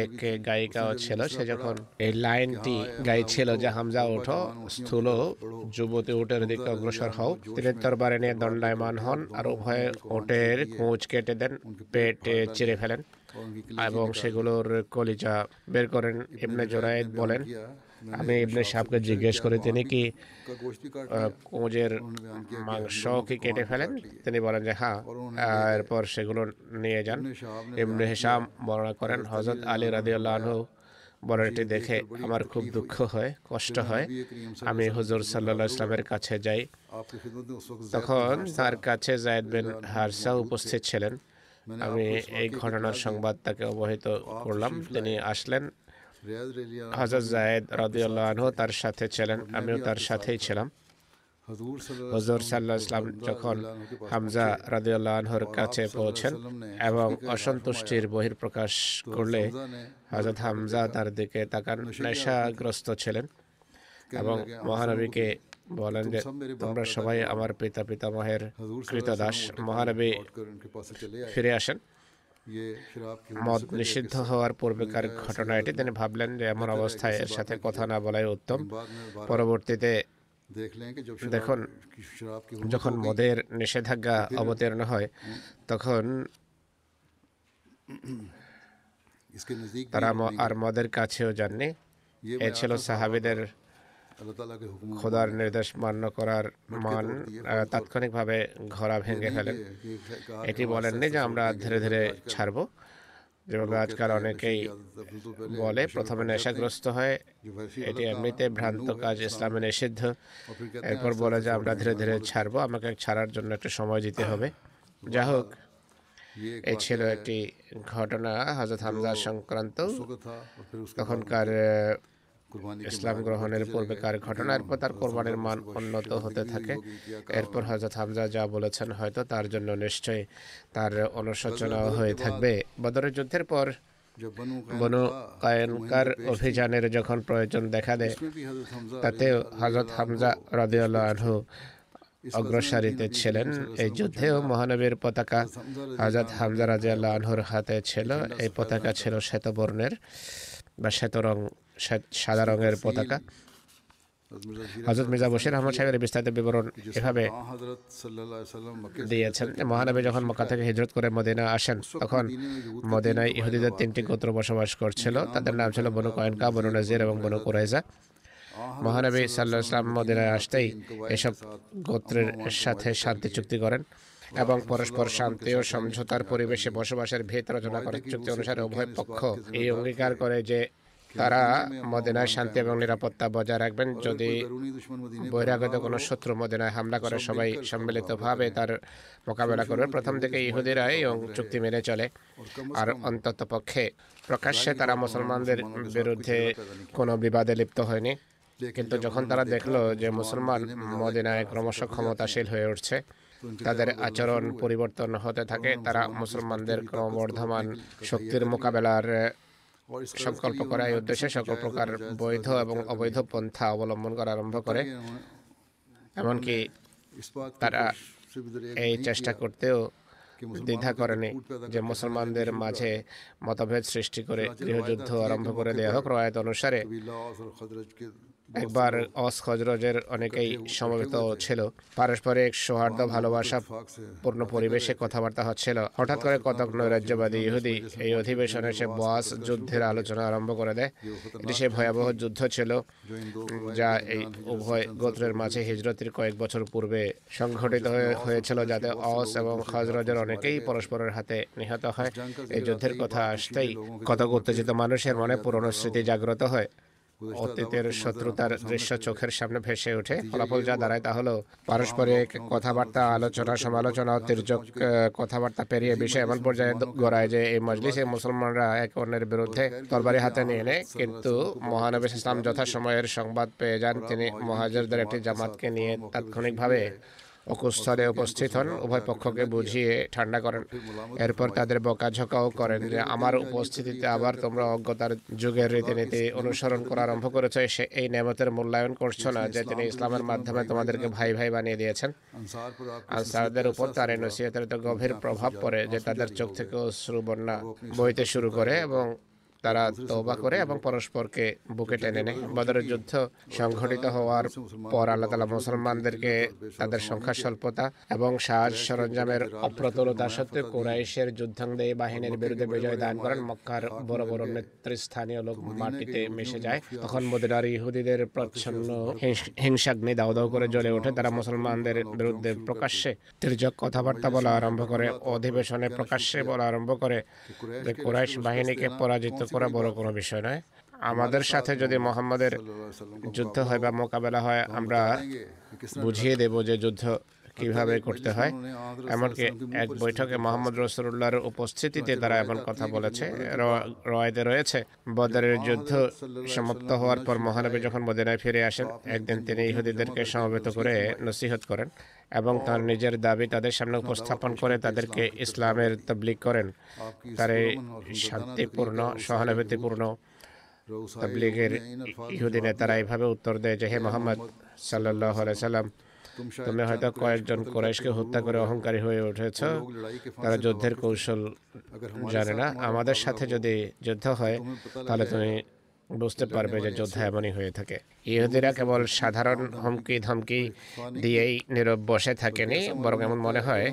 এক গায়িকাও ছিল সে যখন এই লাইনটি গাইছিল যে হামজা ওঠো স্থূল যুবতী ওটের দিকে অগ্রসর হও। তিনি তরবারে নিয়ে দণ্ডায়মান হন আর উভয়ে ওটের কোঁচ কেটে দেন পেট চিরে ফেলেন এবং সেগুলোর কলিজা বের করেন এমনি জোরায়েদ বলেন। আমি ইবনে সাহাবকে জিজ্ঞেস করি তিনি কি কোঁজের মাংস কি কেটে ফেলেন? তিনি বলেন যে হ্যাঁ এরপর সেগুলো নিয়ে যান। ইবনে হিসাম বর্ণনা করেন হজরত আলী রাদিউল্লাহ আনহু বর্ণনাটি দেখে আমার খুব দুঃখ হয়, কষ্ট হয়। আমি হুজুর সাল্লা ইসলামের কাছে যাই। তখন তার কাছে জায়দ বিন হারসা উপস্থিত ছিলেন। আমি এই ঘটনার সংবাদ তাকে অবহিত করলাম। তিনি আসলেন হজরত জায়দ রদিউল্লাহ আনহু তার সাথে ছিলেন, আমিও তার সাথেই ছিলাম। হজর সাল্লাহ ইসলাম যখন হামজা রাদিউল্লাহ আনহর কাছে পৌঁছেন এবং অসন্তুষ্টির বহির প্রকাশ করলে হজরত হামজা তার দিকে তাকান, নেশাগ্রস্ত ছিলেন এবং মহানবীকে বলেন যে, তোমরা সবাই আমার পিতা পিতামহের কৃতদাস। মহানবী ফিরে আসেন। মদ নিষিদ্ধ হওয়ার পূর্বেকার ঘটনা এটি? তিনি ভাবলেন যে এমন অবস্থায় এর সাথে কথা না বলাই উত্তম। পরবর্তীতে দেখুন যখন মদের নিষেধাজ্ঞা অবতীর্ণ হয় তখন (clears throat) তারা আর মদের কাছেও যাননি। এ ছিল সাহাবিদের খোদার নির্দেশ মান্য করার মান তাৎক্ষণিকভাবে ঘোরা ভেঙে ফেলেন এটি বলেননি যে আমরা ধীরে ধীরে ছাড়ব। যেভাবে আজকাল অনেকেই বলে প্রথমে নেশাগ্রস্ত হয়। এটি এমনিতে ভ্রান্ত কাজ ইসলামে নিষিদ্ধ। এরপর বলে যে আমরা ধীরে ধীরে ছাড়বো আমাকে ছাড়ার জন্য একটা সময় দিতে হবে। যা হোক এ ছিল একটি ঘটনা হজরত হামজা সংক্রান্ত। তখনকার ইসলাম গ্রহণের পূর্বেকার ঘটনার পর তার কোরবানির মান উন্নত হতে থাকে। এরপর হজরত হামজা যা বলেছেন হয়তো তার জন্য নিশ্চয় তার অনুশোচনা হয়ে থাকবে। বদরের যুদ্ধের পর বনু কায়নকার অভিযানের যখন প্রয়োজন দেখা দেয় তাতেও হজরত হামজা রাদিউল্লাহ আনহু অগ্রসারিতে ছিলেন। এই যুদ্ধেও মহানবীর পতাকা হজরত হামজা রাজিয়াল্লাহ আনহুর হাতে ছিল। এই পতাকা ছিল শ্বেতবর্ণের বা শ্বেত রং সাদা রঙের পতাকা। হজরত মির্জা বসির আহমদ সাহেবের বিস্তারিত বিবরণ এভাবে দিয়েছেন। মহানবী যখন মক্কা থেকে হিজরত করে মদিনা আসেন, তখন মদিনায় ইহুদিদের তিনটি গোত্র বসবাস করছিল। তাদের নাম ছিল বনু কয়েনকা, বনু নাজির এবং বনু কুরাইজা। মহানবী সাল্লাহ ইসলাম মদিনায় আসতেই এসব গোত্রের সাথে শান্তি চুক্তি করেন এবং পরস্পর শান্তি ও সমঝোতার পরিবেশে বসবাসের ভেদ রচনা করে চুক্তি অনুসারে উভয় পক্ষ এই অঙ্গীকার করে যে তারা মদিনায় শান্তি এবং নিরাপত্তা বজায় রাখবেন। যদি বহিরাগত কোনো শত্রু মদিনায় হামলা করে সবাই সম্মিলিতভাবে তার মোকাবেলা করবে। প্রথম থেকে ইহুদিরা এই চুক্তি মেনে চলে। আর অন্তত পক্ষে প্রকাশ্যে তারা মুসলমানদের বিরুদ্ধে কোনো বিবাদে লিপ্ত হয়নি। কিন্তু যখন তারা দেখল যে মুসলমান মদিনায় ক্রমশ ক্ষমতাশীল হয়ে উঠছে তাদের আচরণ পরিবর্তন হতে থাকে। তারা মুসলমানদের ক্রমবর্ধমান শক্তির মোকাবেলার সংকল্প করার উদ্দেশ্যে সকল প্রকার বৈধ এবং অবৈধ পন্থা অবলম্বন করা আরম্ভ করে। এমনকি তারা এই চেষ্টা করতেও দ্বিধা করেনি যে মুসলমানদের মাঝে মতভেদ সৃষ্টি করে গৃহযুদ্ধ আরম্ভ করে দেওয়া হোক। রায়ত অনুসারে একবার অস রজের অনেকেই সমবেত ছিল পারস্পরিক সৌহার্দ্য ভালোবাসা পূর্ণ পরিবেশে কথাবার্তা হচ্ছিল হঠাৎ করে কতক নৈরাজ্যবাদী ইহুদি এই অধিবেশনে এসে বয়াস যুদ্ধের আলোচনা আরম্ভ করে দেয় এটি সে ভয়াবহ যুদ্ধ ছিল যা এই উভয় গোত্রের মাঝে হিজরতির কয়েক বছর পূর্বে সংঘটিত হয়েছিল যাতে অস এবং হজরজের অনেকেই পরস্পরের হাতে নিহত হয় এই যুদ্ধের কথা আসতেই কতক উত্তেজিত মানুষের মনে পুরনো স্মৃতি জাগ্রত হয় অতীতের শত্রুতার দৃশ্য চোখের সামনে ভেসে ওঠে। ফলাফল যা দাঁড়ায় তা হলো পারস্পরিক কথাবার্তা আলোচনা সমালোচনা ও তির্যক কথাবার্তা পেরিয়ে বিষয় এমন পর্যায়ে গড়ায় যে এই মজলিসে মুসলমানরা এক অন্যের বিরুদ্ধে তরবারি হাতে নিয়ে নেয়। কিন্তু মহানবী ইসলাম যথাসময়ের সংবাদ পেয়ে যান। তিনি মহাজরদের একটি জামাতকে নিয়ে তাৎক্ষণিকভাবে অকুস্থলে উপস্থিত হন, উভয় পক্ষকে বুঝিয়ে ঠান্ডা করেন। এরপর তাদের বকাঝকাও করেন যে, আমার উপস্থিতিতে আবার তোমরা অজ্ঞতার যুগের রীতিনীতি অনুসরণ করা আরম্ভ করেছ। সে এই নেমতের মূল্যায়ন করছ না যে, তিনি ইসলামের মাধ্যমে তোমাদেরকে ভাই ভাই বানিয়ে দিয়েছেন। আনসারদের উপর তার এই নসিহতের তো গভীর প্রভাব পড়ে যে, তাদের চোখ থেকে অশ্রু বন্যা বইতে শুরু করে এবং তারা তওবা করে এবং পরস্পরকে বুকে টেনে নেয় বদরের যুদ্ধ সংঘটিত হওয়ার পর আল্লাহ তালা মুসলমানদেরকে তাদের সংখ্যা স্বল্পতা এবং সাজ সরঞ্জামের অপ্রতুলতা সত্ত্বেও কুরাইশের যুদ্ধাঙ্গদেয়ী বাহিনীর বিরুদ্ধে বিজয় দান করেন মক্কার বড় বড় নেতৃস্থানীয় লোক মাটিতে মিশে যায়। তখন মদিনার ইহুদিদের প্রচ্ছন্ন হিংস- হিংসাগ্নি দাও দাও করে জ্বলে ওঠে। তারা মুসলমানদের বিরুদ্ধে প্রকাশ্যে তির্যক কথাবার্তা বলা আরম্ভ করে অধিবেশনে প্রকাশ্যে বলা আরম্ভ করে। যে কুরাইশ বাহিনীকে পরাজিত করা বড় কোনো বিষয় নয়। আমাদের সাথে যদি মোহাম্মদের যুদ্ধ হয় বা মোকাবেলা হয়, আমরা বুঝিয়ে দেব যে যুদ্ধ কীভাবে করতে হয়? এমনকি এক বৈঠকে মোহাম্মদ রসুল্লাহর উপস্থিতিতে তারা এমন কথা বলেছে। র- রওয়ায়তে রয়েছে বদরের যুদ্ধ সমাপ্ত হওয়ার পর মহানবী যখন মদিনায় ফিরে আসেন একদিন তিনি ইহুদিদেরকে সমবেত করে নসিহত করেন এবং তার নিজের দাবি তাদের সামনে উপস্থাপন করে তাদেরকে ইসলামের তবলিগ করেন। তার এই শান্তিপূর্ণ সহানুভূতিপূর্ণ তাবলিগের ইহুদি নেতারা এইভাবে উত্তর দেয় যে হে মোহাম্মদ সাল্লাহ সাল্লাম তুমি হয়তো কয়েকজন কোরাইশকে হত্যা করে অহংকারী হয়ে উঠেছ তারা যুদ্ধের কৌশল জানে না আমাদের সাথে যদি যুদ্ধ হয় তাহলে তুমি বুঝতে পারবে যে যোদ্ধা এমনই হয়ে থাকে ইহুদিরা কেবল সাধারণ হুমকি ধমকি দিয়েই নীরব বসে থাকেনি বরং এমন মনে হয়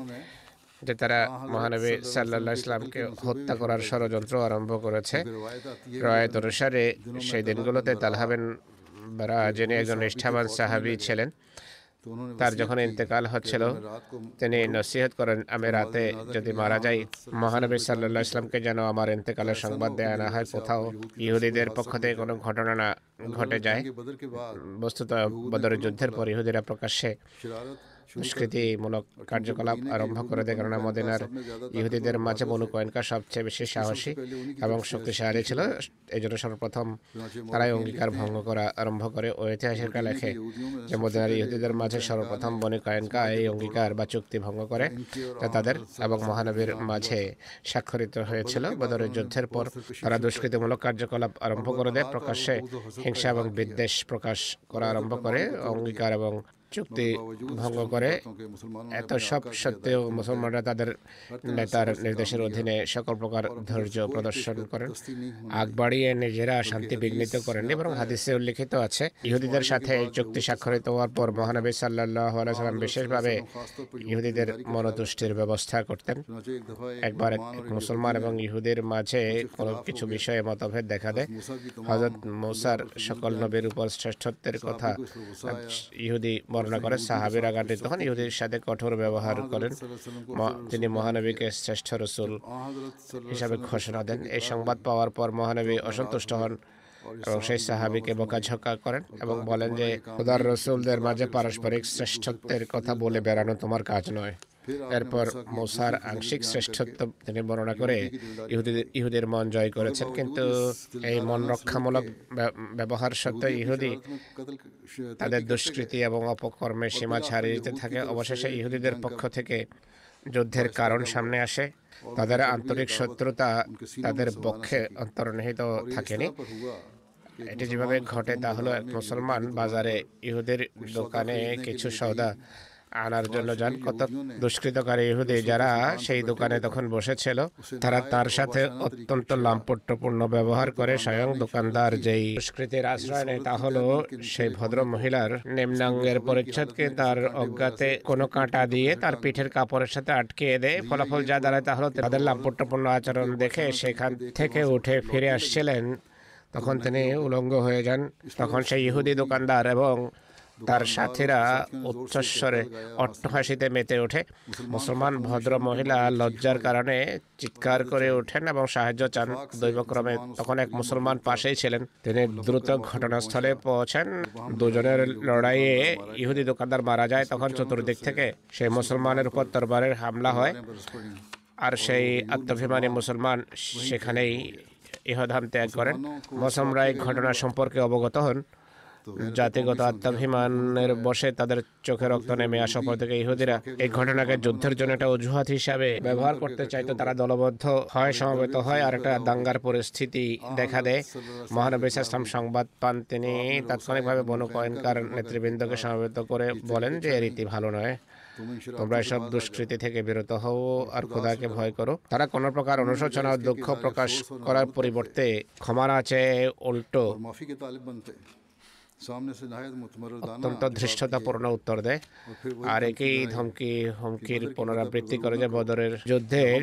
যে তারা মহানবী সাল্লাহ ইসলামকে হত্যা করার ষড়যন্ত্র আরম্ভ করেছে রয়েত অনুসারে সেই দিনগুলোতে তালহাবেন বারা যিনি একজন নিষ্ঠাবান সাহাবি ছিলেন তার যখন ইন্তেকাল হচ্ছিল তিনি নসিহত করেন আমি রাতে যদি মারা যাই মহানবী সাল্লাহ ইসলামকে যেন আমার ইন্তেকালের সংবাদ দেয়া না হয় কোথাও ইহুদিদের পক্ষ থেকে কোনো ঘটনা না ঘটে যায় বস্তুত বদরের যুদ্ধের পর ইহুদিরা প্রকাশ্যে সংস্কৃতিমূলক কার্যকলাপ আরম্ভ করে দেয়। কেননা মদিনার ইহুদিদের মাঝে বনু কয়েনকা সবচেয়ে বেশি সাহসী এবং শক্তিশালী ছিল। এই জন্য সর্বপ্রথম তারাই অঙ্গীকার ভঙ্গ করা আরম্ভ করে। ঐতিহাসিক লেখে যে মদিনার ইহুদিদের মাঝে সর্বপ্রথম বনু কয়েনকা এই অঙ্গীকার বা চুক্তি ভঙ্গ করে তাদের এবং মহানবীর মাঝে স্বাক্ষরিত হয়েছিল। বদরের যুদ্ধের পর তারা দুষ্কৃতিমূলক কার্যকলাপ আরম্ভ করে দেয়। প্রকাশ্যে হিংসা এবং বিদ্বেষ প্রকাশ করা আরম্ভ করে। অঙ্গীকার এবং চুক্তি ভঙ্গ করে। এত সব সত্ত্বেও মুসলমানরা তাদের নেতার নির্দেশের অধীনে সকল প্রকার ধৈর্য প্রদর্শন করেন। আগ বাড়িয়ে নিজেরা শান্তি বিঘ্নিত করেননি বরং হাদিসে উল্লেখিত আছে, ইহুদিদের সাথে চুক্তি স্বাক্ষরিত হওয়ার পর মহানবী সাল্লাহ সাল্লাম বিশেষভাবে ইহুদিদের মনতুষ্টির ব্যবস্থা করতেন। একবার মুসলমান এবং ইহুদের মাঝে কোনো কিছু বিষয়ে মতভেদ দেখা দেয়। হজরত মৌসার সকল নবীর উপর শ্রেষ্ঠত্বের কথা ইহুদি বর্ণ বর্ণনা করেন সাহাবিরা গান্ডে তখন ইহুদের সাথে কঠোর ব্যবহার করেন। তিনি মহানবীকে শ্রেষ্ঠ রসুল হিসাবে ঘোষণা দেন। এই সংবাদ পাওয়ার পর মহানবী অসন্তুষ্ট হন এবং সেই সাহাবিকে বোকাঝোকা করেন এবং বলেন যে খোদার রসুলদের মাঝে পারস্পরিক শ্রেষ্ঠত্বের কথা বলে বেড়ানো তোমার কাজ নয়। এরপর মোসার আংশিক শ্রেষ্ঠত্ব তিনি বর্ণনা করে ইহুদিদের, ইহুদের মন জয় করেছেন। কিন্তু এই মন রক্ষামূলক ব্যবহার সত্ত্বেও ইহুদি তাদের দুষ্কৃতি এবং অপকর্মের সীমা ছাড়িয়ে যেতে থাকে। অবশেষে ইহুদিদের পক্ষ থেকে যুদ্ধের কারণ সামনে আসে। তাদের আন্তরিক শত্রুতা তাদের পক্ষে অন্তর্নিহিত থাকেনি। এটি যেভাবে ঘটে তা হলো এক মুসলমান বাজারে ইহুদের দোকানে কিছু সৌদা আনার জন্য যান। কত দুষ্কৃতকারী ইহুদি যারা সেই দোকানে তখন বসেছিল তারা তার সাথে অত্যন্ত লাম্পট্যপূর্ণ ব্যবহার করে স্বয়ং দোকানদার যেই দুষ্কৃতির আশ্রয় নেয় তা হলো সেই ভদ্র মহিলার নিম্নাঙ্গের পরিচ্ছদকে তার অজ্ঞাতে কোনো কাঁটা দিয়ে তার পিঠের কাপড়ের সাথে আটকে দেয়। ফলাফল যা দাঁড়ায় তা হলো তাদের লাম্পট্যপূর্ণ আচরণ দেখে সেখান থেকে উঠে ফিরে আসছিলেন। তখন তিনি উলঙ্গ হয়ে যান। তখন সেই ইহুদি দোকানদার এবং তার সাথীরা উচ্চস্বরে অট্টহাসিতে মেতে ওঠে। মুসলমান ভদ্র মহিলা লজ্জার কারণে চিৎকার করে ওঠেন এবং সাহায্য চান দৈবক্রমে। তখন এক মুসলমান পাশেই ছিলেন। তিনি দ্রুত ঘটনাস্থলে পৌঁছেন। দুজনের লড়াইয়ে ইহুদি দোকানদার মারা যায়। তখন চতুর্দিক থেকে সেই মুসলমানের উপর তরবারের হামলা হয় আর সেই আত্মভিমানী মুসলমান সেখানেই ইহধাম ত্যাগ করেন। মৌসম ঘটনা সম্পর্কে অবগত হন। জাতিগত আত্মাভিমানের বসে তাদের চোখে রক্ত নেমে আসা পর থেকে ইহুদিরা। এই ঘটনাকে যুদ্ধের জন্য একটা অজুহাত হিসাবে ব্যবহার করতে চাইতো। তারা দলবদ্ধ হয় সমবেত হয় আর একটা দাঙ্গার পরিস্থিতি দেখা দেয়। মহানবী ইসলাম সংবাদ পান তিনি। তাৎক্ষণিকভাবে বনু কয়েনকার নেতৃবৃন্দকে সমবেত করে বলেন যে এ রীতি ভালো নয়। তোমরা এসব দুষ্কৃতি থেকে বিরত হও আর খোদাকে ভয় করো। তারা কোনো প্রকার অনুশোচনা ও দুঃখ প্রকাশ করার পরিবর্তে ক্ষমার আছে উল্টো অত্যন্ত ধৃষ্টতাপূর্ণ উত্তর দেয় আর একই ধমকি হুমকির পুনরাবৃত্তি করে যে বদরের যুদ্ধের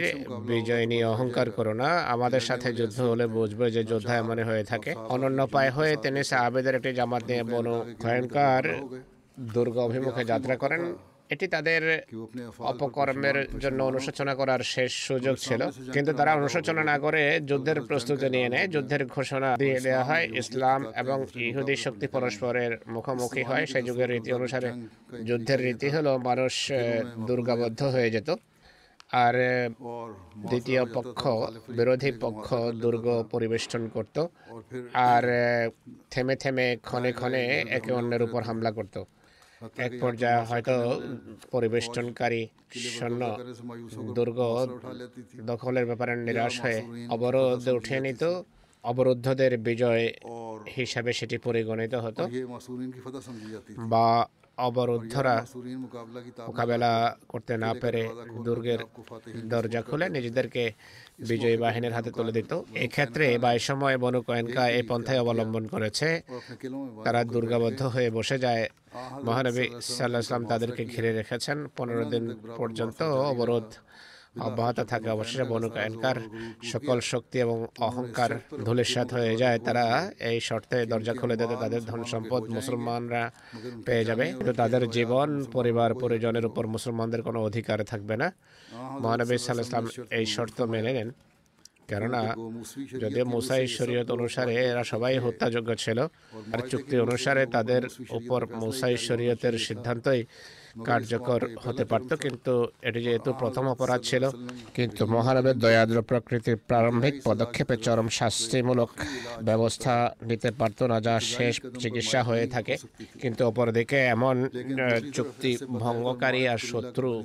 বিজয় নিয়ে অহংকার করো না আমাদের সাথে যুদ্ধ হলে বুঝবে যে যোদ্ধা এমন হয়ে থাকে অনন্য পায় হয়ে তিনি সাহাবেদের একটি জামাত নিয়ে বনু ভয়ঙ্কর দুর্গ অভিমুখে যাত্রা করেন এটি তাদের অপকর্মের জন্য অনুশোচনা করার শেষ সুযোগ ছিল। কিন্তু তারা অনুশোচনা না করে যুদ্ধের প্রস্তুতি নিয়ে নেয়। যুদ্ধের ঘোষণা দিয়ে দেওয়া হয় ইসলাম এবং ইহুদি শক্তি পরস্পরের মুখোমুখি হয়। সেই যুগের রীতি অনুসারে যুদ্ধের রীতি হলো মানুষ দুর্গাবদ্ধ হয়ে যেত। আর দ্বিতীয় পক্ষ বিরোধী পক্ষ দুর্গ পরিবেষ্টন করত। আর থেমে থেমে ক্ষণে ক্ষণে একে অন্যের উপর হামলা করতো। এক পর্যায়ে হয়তো পরিবেষ্টনকারী সৈন্য দুর্গ দখলের ব্যাপারে নিরাশ হয়ে অবরোধ উঠে নিত। অবরুদ্ধদের বিজয় হিসাবে সেটি পরিগণিত হতো। বা অবরুদ্ধরা মোকাবেলা করতে না পেরে দুর্গের দরজা খুলে নিজেদেরকে বিজয়ী বাহিনীর হাতে তুলে দিত। এক্ষেত্রে বা এ সময় বনু কয়েনকা এই পন্থায় অবলম্বন করেছে। তারা দুর্গাবদ্ধ হয়ে বসে যায়। মহানবী সাল্লাহ তাদেরকে ঘিরে রেখেছেন। পনেরো দিন পর্যন্ত অবরোধ অব্যাহত থাকে। অবশেষে মনোকায়নকার সকল শক্তি এবং অহংকার ধুলিস্বাত হয়ে যায়। তারা এই শর্তে দরজা খুলে দেয় তাদের ধন সম্পদ মুসলমানরা পেয়ে যাবে। কিন্তু তাদের জীবন পরিবার পরিজনের উপর মুসলমানদের কোনো অধিকার থাকবে না। মহানবী সাল্লাহ ইসলাম এই শর্ত মেনে নেন। কেননা যদিও মুসাই শরীয়ত অনুসারে এরা সবাই হত্যাযোগ্য ছিল। আর চুক্তি অনুসারে তাদের উপর মোসাই শরীয়তের সিদ্ধান্তই কার্যকর হতে পারত কিন্তু এটি যেহেতু প্রথম অপরাধ ছিল কিন্তু মহারবের দয়াদ্র প্রকৃতির প্রারম্ভিক পদক্ষেপে চরম শাস্তিমূলক ব্যবস্থা নিতে পারত না যা শেষ চিকিৎসা হয়ে থাকে। কিন্তু অপরদিকে এমন চুক্তি ভঙ্গকারী আর শত্রু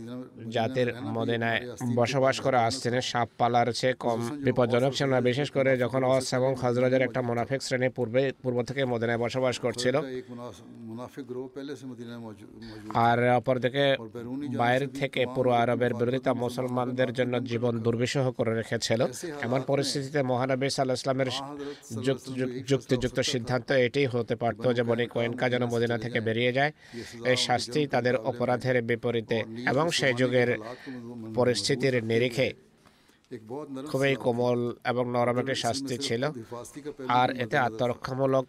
জাতির মদিনায় বসবাস করা আস্তিনের সাপ পালার চেয়ে কম বিপজ্জনক ছিল না বিশেষ করে যখন অস এবং খজরাজের একটা মোনাফেক শ্রেণি পূর্বে পূর্ব থেকে মদিনায় বসবাস করছিল। আর অপরদিকে বাইরে থেকে পুরো আরবের বিরোধিতা মুসলমানদের জন্য জীবন দুর্বিষহ করে রেখেছিল। এমন পরিস্থিতিতে মহানবী সাল্লাহ ইসলামের যুক্তিযুক্ত সিদ্ধান্ত এটাই হতে পারত যে মনে কোয়েনকা যেন মদিনা থেকে বেরিয়ে যায়। এই শাস্তি তাদের অপরাধের বিপরীতে এবং সেই যুগের পরিস্থিতির নিরিখে খুবই কোমল এবং নরম একটি শাস্তি ছিল আর এতে আত্মরক্ষামূলক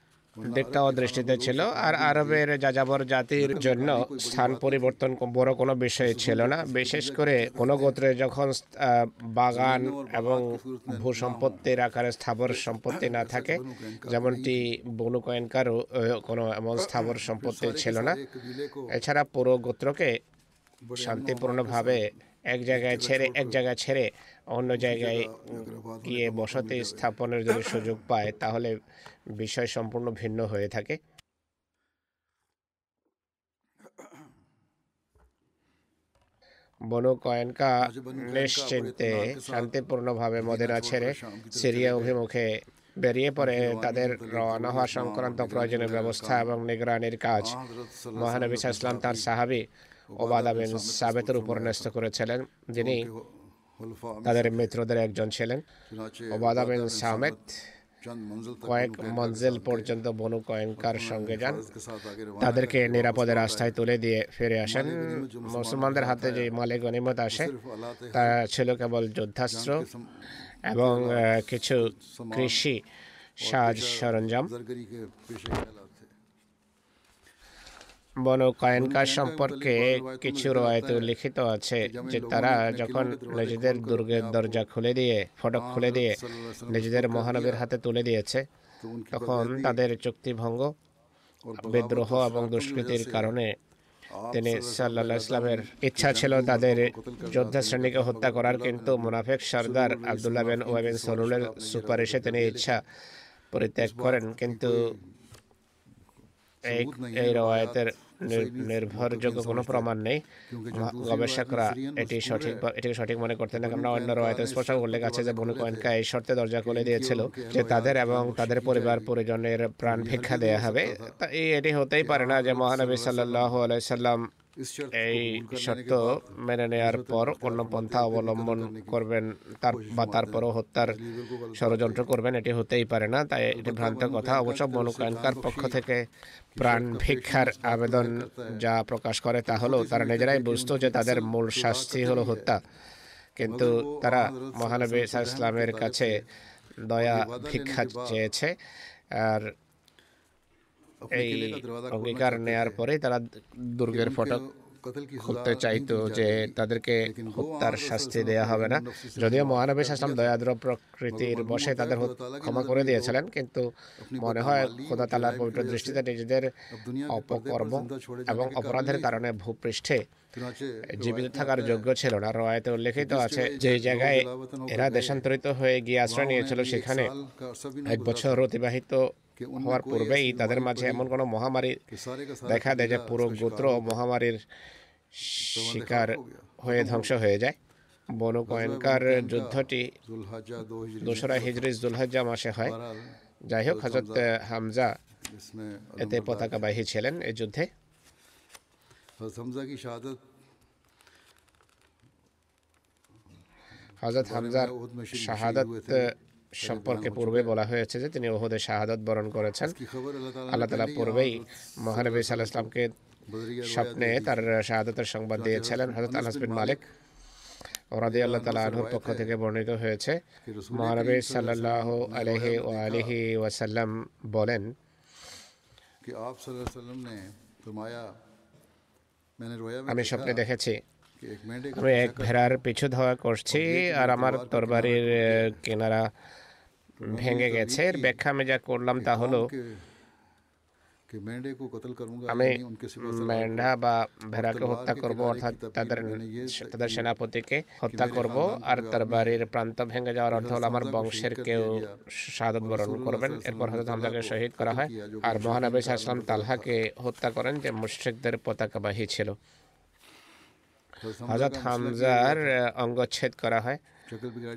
দিকটাও অদৃষ্টিতে ছিল। আর আরবের যাযাবর জাতির জন্য স্থান পরিবর্তন বড় কোনো বিষয় ছিল না। বিশেষ করে কোনো গোত্রে যখন বাগান এবং ভূসম্পত্তির আকারে স্থাবর সম্পত্তি না থাকে, যেমনটি বনু কয়েনকারও কোনো এমন স্থাবর সম্পত্তি ছিল না। এছাড়া পুরো গোত্রকে শান্তিপূর্ণভাবে এক জায়গায় ছেড়ে, এক জায়গায় ছেড়ে অন্য জায়গায় গিয়ে বসতি স্থাপনের যদি সুযোগ পায় তাহলে বিষয় সম্পূর্ণ ভিন্ন হয়ে থাকে। বনু কয়েনকা নিশ্চিন্তে শান্তিপূর্ণভাবে মদিনা ছেড়ে সিরিয়া অভিমুখে বেরিয়ে পড়ে তাদের রওনা হওয়া সংক্রান্ত প্রয়োজনীয় ব্যবস্থা এবং নিগরানির কাজ। মহানবী ইসলাম তার সাহাবি ওবাদা বিন সাবেতের উপর ন্যস্ত করেছিলেন। যিনি তাদের মিত্রদের একজন ছিলেন। ওবাদা বিন সামেদ। কয়েক মঞ্জিল পর্যন্ত বনু কয়েঙ্কার সঙ্গে যান। তাদেরকে নিরাপদে আস্থায় তুলে দিয়ে ফিরে আসেন। মুসলমানদের হাতে যে মালে গনিমত আসে তা ছিল কেবল যুদ্ধাস্ত্র এবং কিছু কৃষি সাজ সরঞ্জাম। বনু কায়েনকা সম্পর্কে কিছু রয়েতে উল্লিখিত আছে যে তারা যখন নিজেদের দুর্গের দরজা খুলে দিয়ে ফটক খুলে দিয়ে নিজেদের মহানবীর হাতে তুলে দিয়েছে তখন তাদের চুক্তিভঙ্গ বিদ্রোহ এবং দুষ্কৃতির কারণে তিনি সাল্লা ইসলামের ইচ্ছা ছিল তাদের যোদ্ধা শ্রেণীকে হত্যা করার কিন্তু মুনাফেক সর্দার আবদুল্লাহ বিন ওয়াবিন সরুলের সুপারিশে তিনি ইচ্ছা পরিত্যাগ করেন কিন্তু এই রওয়ায়তের নির্ভরযোগ্য কোনো প্রমাণ নেই। গবেষকরা এটি সঠিক এটিকে সঠিক মনে করতেন না। কারণ অন্য রয়েতে স্পষ্ট উল্লেখ আছে যে বনু কয়েনকা এই শর্তে দরজা খুলে দিয়েছিল যে তাদের এবং তাদের পরিবার পরিজনের প্রাণ ভিক্ষা দেওয়া হবে। তা এটি হতেই পারে না যে মহানবী সাল্লাহ আলাইসাল্লাম এই শর্ত মেনে নেয়ার পর অন্য পন্থা অবলম্বন করবেন তার বা তারপরও হত্যার ষড়যন্ত্র করবেন এটি হতেই পারে না তাই এটি ভ্রান্ত কথা। অবশ্য মনোকাঙ্কার পক্ষ থেকে প্রাণ ভিক্ষার আবেদন যা প্রকাশ করে তা হলো তারা নিজেরাই বুঝতো যে তাদের মূল শাস্তি হলো হত্যা। কিন্তু তারা মহানবী ইসলামের কাছে দয়া ভিক্ষা চেয়েছে। আর এই অঙ্গীকার আর পরে তারা দুর্গের ফটক খুলতে চাইতো যে তাদেরকে হত্যার শাস্তি দেয়া হবে না যদিও মহানবী শাসন দয়াদ্র প্রকৃতির বসে তাদের ক্ষমা করে দিয়েছিলেন কিন্তু মনে হয় খোদা তালার পবিত্র দৃষ্টিতে নিজেদের অপকর্ম এবং অপরাধের কারণে ভূপৃষ্ঠে জীবিত থাকার যোগ্য ছিল না রয়াতে উল্লেখিত আছে যে জায়গায় এরা দেশান্তরিত হয়ে গিয়ে আশ্রয় নিয়েছিল সেখানে এক বছর অতিবাহিত হওয়ার পূর্বেই তাদের মাঝে এমন কোনো মহামারী দেখা দেয় যে পুরো গোত্র মহামারীর শিকার হয়ে ধ্বংস হয়ে যায়। বনু কয়েনকার যুদ্ধটি দোসরা হিজরিস দুলহাজা মাসে হয়। যাই হোক হজরত হামজা এতে পতাকা বাহী ছিলেন এই যুদ্ধে। হজরত হামজার শাহাদত সম্পর্কে পূর্বে বলা হয়েছে যে তিনি ওহদে শাহাদত বরণ করেছেন। আল্লাহ তালা পূর্বেই মহানবী সাল্লাহ ইসলামকে স্বপ্নে তার শাহাদতের সংবাদ দিয়েছিলেন হজরত আনাস বিন মালিক। রাজি আল্লাহ তালা আনহুর পক্ষ থেকে বর্ণিত হয়েছে মহানবী সাল্লাহ আলহি ও আলহি ওয়াসাল্লাম বলেন আমি স্বপ্নে দেখেছি। আমি এক ভেড়ার পিছু ধোয়া করছি আর আমার তরবারির কেনারা ভেঙে গেছে এর ব্যাখ্যা আমি যা করলাম তা হলো আমি মেন্ডা বা ভেড়াকে হত্যা করব অর্থাৎ তাদের তাদের সেনাপতিকে হত্যা করব আর তার বাড়ির প্রান্ত ভেঙে যাওয়ার অর্থ হলো আমার বংশের কেউ শাহাদত বরণ করবেন। এরপর হয়তো হামদাকে শহীদ করা হয়। আর মহানবী সাহসালাম তালহাকে হত্যা করেন যে মুশ্রিকদের পতাকা পতাকাবাহী ছিল। হজরত হামজার অঙ্গচ্ছেদ করা হয়।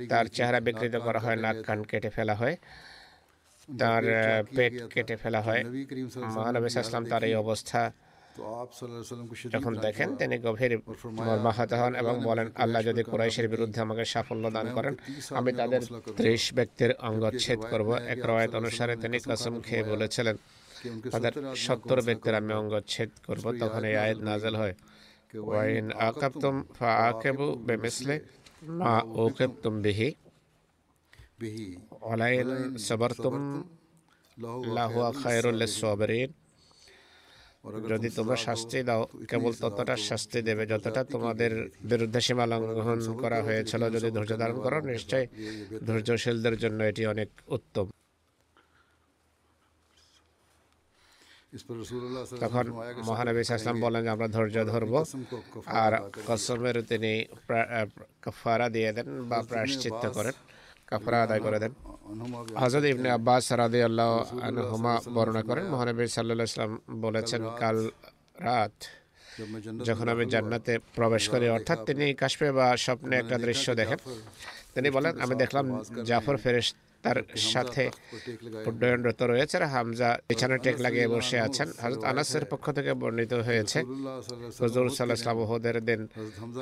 তার চেহারা বিকৃত করা হয় নাক কান কেটে ফেলা হয়। তার পেট কেটে ফেলা হয়। মহানবী সাল্লাম তার এই অবস্থা। যখন দেখেন তিনি গভীর মর্মাহত হন এবং বলেন আল্লাহ যদি কুরাইশের বিরুদ্ধে আমাকে সাফল্য দান করেন আমি তাদের ত্রিশ ব্যক্তির অঙ্গচ্ছেদ করব। এক রয়েত অনুসারে তিনি কাসম খেয়ে বলেছিলেন তাদের সত্তর ব্যক্তির আমি অঙ্গচ্ছেদ করব। তখন এই আয়াত নাজেল হয়। ওয়াইন আকাবতুম ফা আকেবু বেমিসলে মা বিহি ওলাইন সবরতুম লাহুয়া খায়রুল্লাহ সবরিন যদি তোমরা শাস্তি দাও কেবল ততটা শাস্তি দেবে যতটা তোমাদের বিরুদ্ধে সীমা লঙ্ঘন করা হয়েছিল যদি ধৈর্য ধারণ করো নিশ্চয়ই ধৈর্যশীলদের জন্য এটি অনেক উত্তম তখন মহানবী আসলাম বলেন যে আমরা ধৈর্য ধরব। আর কসমের তিনি কাফারা দিয়ে দেন বা প্রায়শ্চিত্ত করেন কাফরা আদায় করে দেন। হজরত ইবনে আব্বাস রাদি আল্লাহ আনহুমা বর্ণনা করেন, মহানবী সাল্লাহ ইসলাম বলেছেন, কাল রাত যখন আমি জান্নাতে প্রবেশ করি, অর্থাৎ তিনি কাশ্মীর বা স্বপ্নে একটা দৃশ্য দেখেন। তিনি বলেন, আমি দেখলাম জাফর ফেরেশ তার সাথে উড্ডয়নরত রয়েছে আর হামজা বিছানা টেক লাগিয়ে বসে আছেন। হজরত আনাসের পক্ষ থেকে বর্ণিত হয়েছে হজুর সাল্লাহ ইসলাম দিন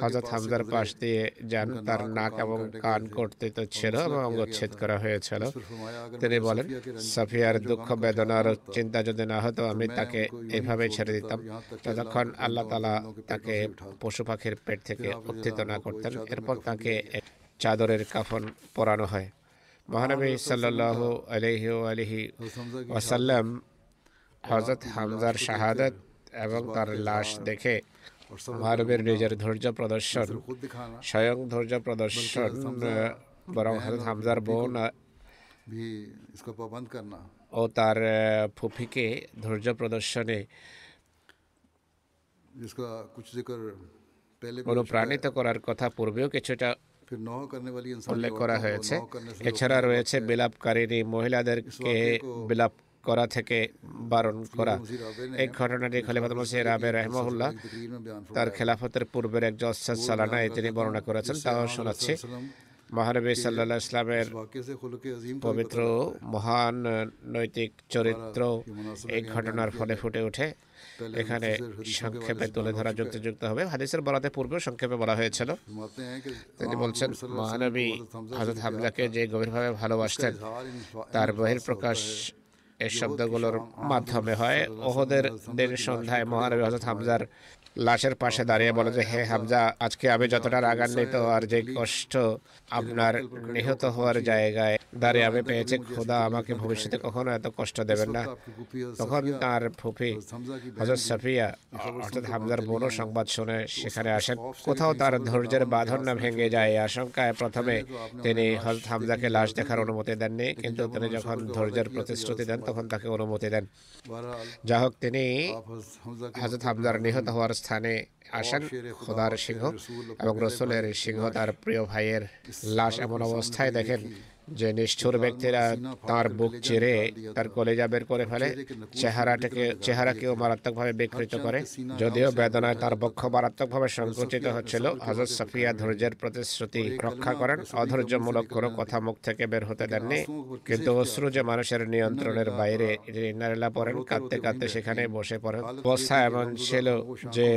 হজরত হামজার পাশ দিয়ে যান তার নাক এবং কান কর্তৃত ছিল এবং অঙ্গচ্ছেদ করা হয়েছিল। তিনি বলেন সাফিয়ার দুঃখ বেদনার চিন্তা যদি না হতো আমি তাকে এভাবে ছেড়ে দিতাম। ততক্ষণ আল্লাহ তালা তাকে পশু পাখির পেট থেকে উত্থিত না করতেন। এরপর তাকে চাদরের কাফন পরানো হয় মহানবী সাল্লাহ আলহি আলহি ওসাল্লাম হজরত হামজার শাহাদত এবং তার লাশ দেখে মহানবীর নিজের ধৈর্য প্রদর্শন স্বয়ং ধৈর্য প্রদর্শন বরং হজরত হামজার বোন ও তার ফুফিকে ধৈর্য প্রদর্শনে অনুপ্রাণিত করার কথা পূর্বেও কিছুটা উল্লেখ করা হয়েছে এছাড়া রয়েছে বিলাপকারিণী মহিলাদেরকে বিলাপ করা থেকে বারণ করা এই ঘটনাটি খলিফাত মসিহ রাবে রহমহুল্লাহ তার খেলাফতের পূর্বের এক জসাদ সালানায় তিনি বর্ণনা করেছেন তাও শোনাচ্ছি মহানবী সাল্লাহ ইসলামের পবিত্র মহান নৈতিক চরিত্র এই ঘটনার ফলে ফুটে ওঠে এখানে সংক্ষেপে তুলে ধরা যুক্তিযুক্ত হবে। হাদিসের বরাতে পূর্বে সংক্ষেপে বলা হয়েছিল। তিনি বলছেন মহানবী হজরত হামলাকে যে গভীরভাবে ভালোবাসতেন তার বহির প্রকাশ এই শব্দগুলোর মাধ্যমে হয়। ওহদের দিন সন্ধ্যায় মহানবী হজরত হামজার লাশের পাশে দাঁড়িয়ে বলে যে হে হামজা আজকে আমি যতটা রাগান্বিত আর যে কষ্ট আপনার নিহত হওয়ার জায়গায় দাঁড়িয়ে আমি পেয়েছি। খোদা আমাকে ভবিষ্যতে কখনো এত কষ্ট দেবেন না। তখন তার ফুফি হজরত সাফিয়া, অর্থাৎ হামজার বোনও সংবাদ শুনে সেখানে আসেন। কোথাও তার ধৈর্যের বাঁধন না ভেঙে যায়। আশঙ্কায় প্রথমে তিনি হজরত হামজাকে লাশ দেখার অনুমতি দেননি, কিন্তু তিনি যখন ধৈর্যের প্রতিশ্রুতি দেন, তখন তাকে অনুমতি দেন। যা হোক, তিনি হজরত হামজার নিহত হওয়ার স্থানে আসেন, খোদার সিংহ এবং রসুলের সিংহ তার প্রিয় ভাইয়ের লাশ এমন অবস্থায় দেখেন যে নিষ্ঠুর ব্যক্তিরা তার বুক চিরে তার কলেজা বের করে ফেলে, চেহারাটাকে চেহারাকেও মারাত্মকভাবে বিকৃত করে। যদিও বেদনায় তার বক্ষ মারাত্মকভাবে সংকুচিত হচ্ছিল হজরত সাফিয়া ধৈর্যের প্রতিশ্রুতি রক্ষা করেন, অধৈর্যমূলক কোনো কথা মুখ থেকে বের হতে দেননি। কিন্তু অশ্রু যে মানুষের নিয়ন্ত্রণের বাইরে নারেলা পড়েন, কাঁদতে কাঁদতে সেখানে বসে পড়েন। অবস্থা এমন ছিল যে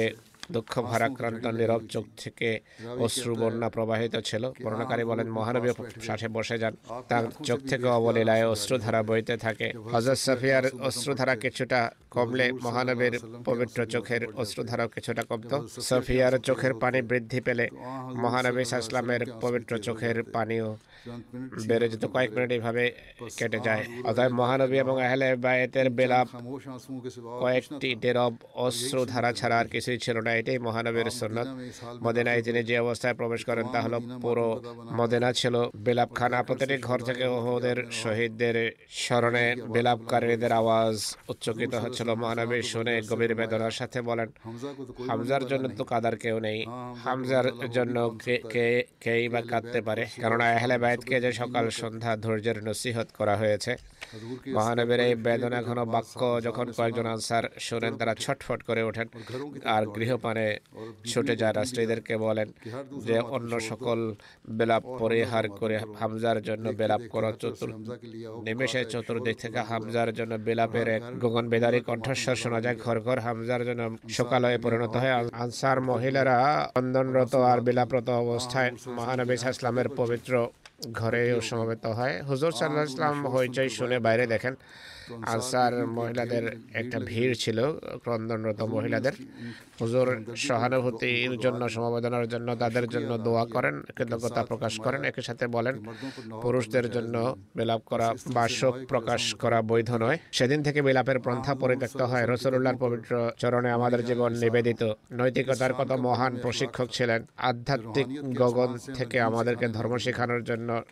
দুঃখ ভারাক্রান্ত নীরব চোখ থেকে অশ্রু বন্যা প্রবাহিত ছিল। বর্ণাকারী বলেন মহানবী সাথে বসে যান। তার চোখ থেকে অবলীলায় অশ্রুধারা বইতে থাকে। হজরত সাফিয়ার অশ্রুধারা কিছুটা কমলে মহানবীর পবিত্র চোখের অশ্রুধারাও কিছুটা কমত। সাফিয়ার চোখের পানি বৃদ্ধি পেলে মহানবী ইসলামের পবিত্র চোখের পানিও বেড়ে যেত কয়েক মিনিট এইভাবে কেটে যায়। অতএব মহানবী এবং আহলে বায়েতের কয়েকটি অশ্রু ধারা ছাড়া আর কিছুই ছিল না। এটাই মহানবীর সন্ন্যত মদিনায় যিনি যে অবস্থায় প্রবেশ করেন, তা হলো পুরো মদিনা ছিল প্রতিটি ঘর থেকে ওহদের শহীদদের স্মরণে বেলাপকারীদের আওয়াজ উচ্চকিত হচ্ছিল। মহানবী শুনে গভীর বেদনার সাথে বলেন, হামজার জন্য তো কাদার কেউ নেই। হামজার জন্য কে কেই বা কাঁদতে পারে? কারণ আহলে বায় হেদায়তকে যে সকাল সন্ধ্যা ধৈর্যের নসিহত করা হয়েছে, মহানবের এই বেদনা ঘন বাক্য যখন কয়েকজন আনসার শোনেন, তারা ছটফট করে ওঠেন আর গৃহপানে ছুটে যায়। রাষ্ট্রীয়দেরকে বলেন যে, অন্য সকল বেলাপ পরিহার করে হামজার জন্য বেলাপ করা। চতুর নিমেষে চতুর্দিক থেকে হামজার জন্য বেলাপের এক গগন বেদারি কণ্ঠস্বর শোনা যায়। ঘর ঘর হামজার জন্য সকালয়ে পরিণত হয়। আনসার মহিলারা অন্দনরত আর বেলাপ্রত অবস্থায় মহানবী ইসলামের পবিত্র ঘরে সমবেত হয়। হুজুর সাল্লাহ ইসলাম হইচই শুনে বাইরে দেখেন। আনসার মহিলাদের একটা ভিড় ছিল ক্রন্দনরত মহিলাদের। হুজুর সহানুভূতির জন্য সমবেদনার জন্য তাদের জন্য দোয়া করেন কৃতজ্ঞতা প্রকাশ করেন একই সাথে বলেন পুরুষদের জন্য বিলাপ করা বা শোক প্রকাশ করা বৈধ নয়। সেদিন থেকে বিলাপের পন্থা পরিত্যক্ত হয়। রসুল্লাহর পবিত্র চরণে আমাদের জীবন নিবেদিত। নৈতিকতার কত মহান প্রশিক্ষক ছিলেন। আধ্যাত্মিক গগন থেকে আমাদেরকে ধর্ম শেখানোর জন্য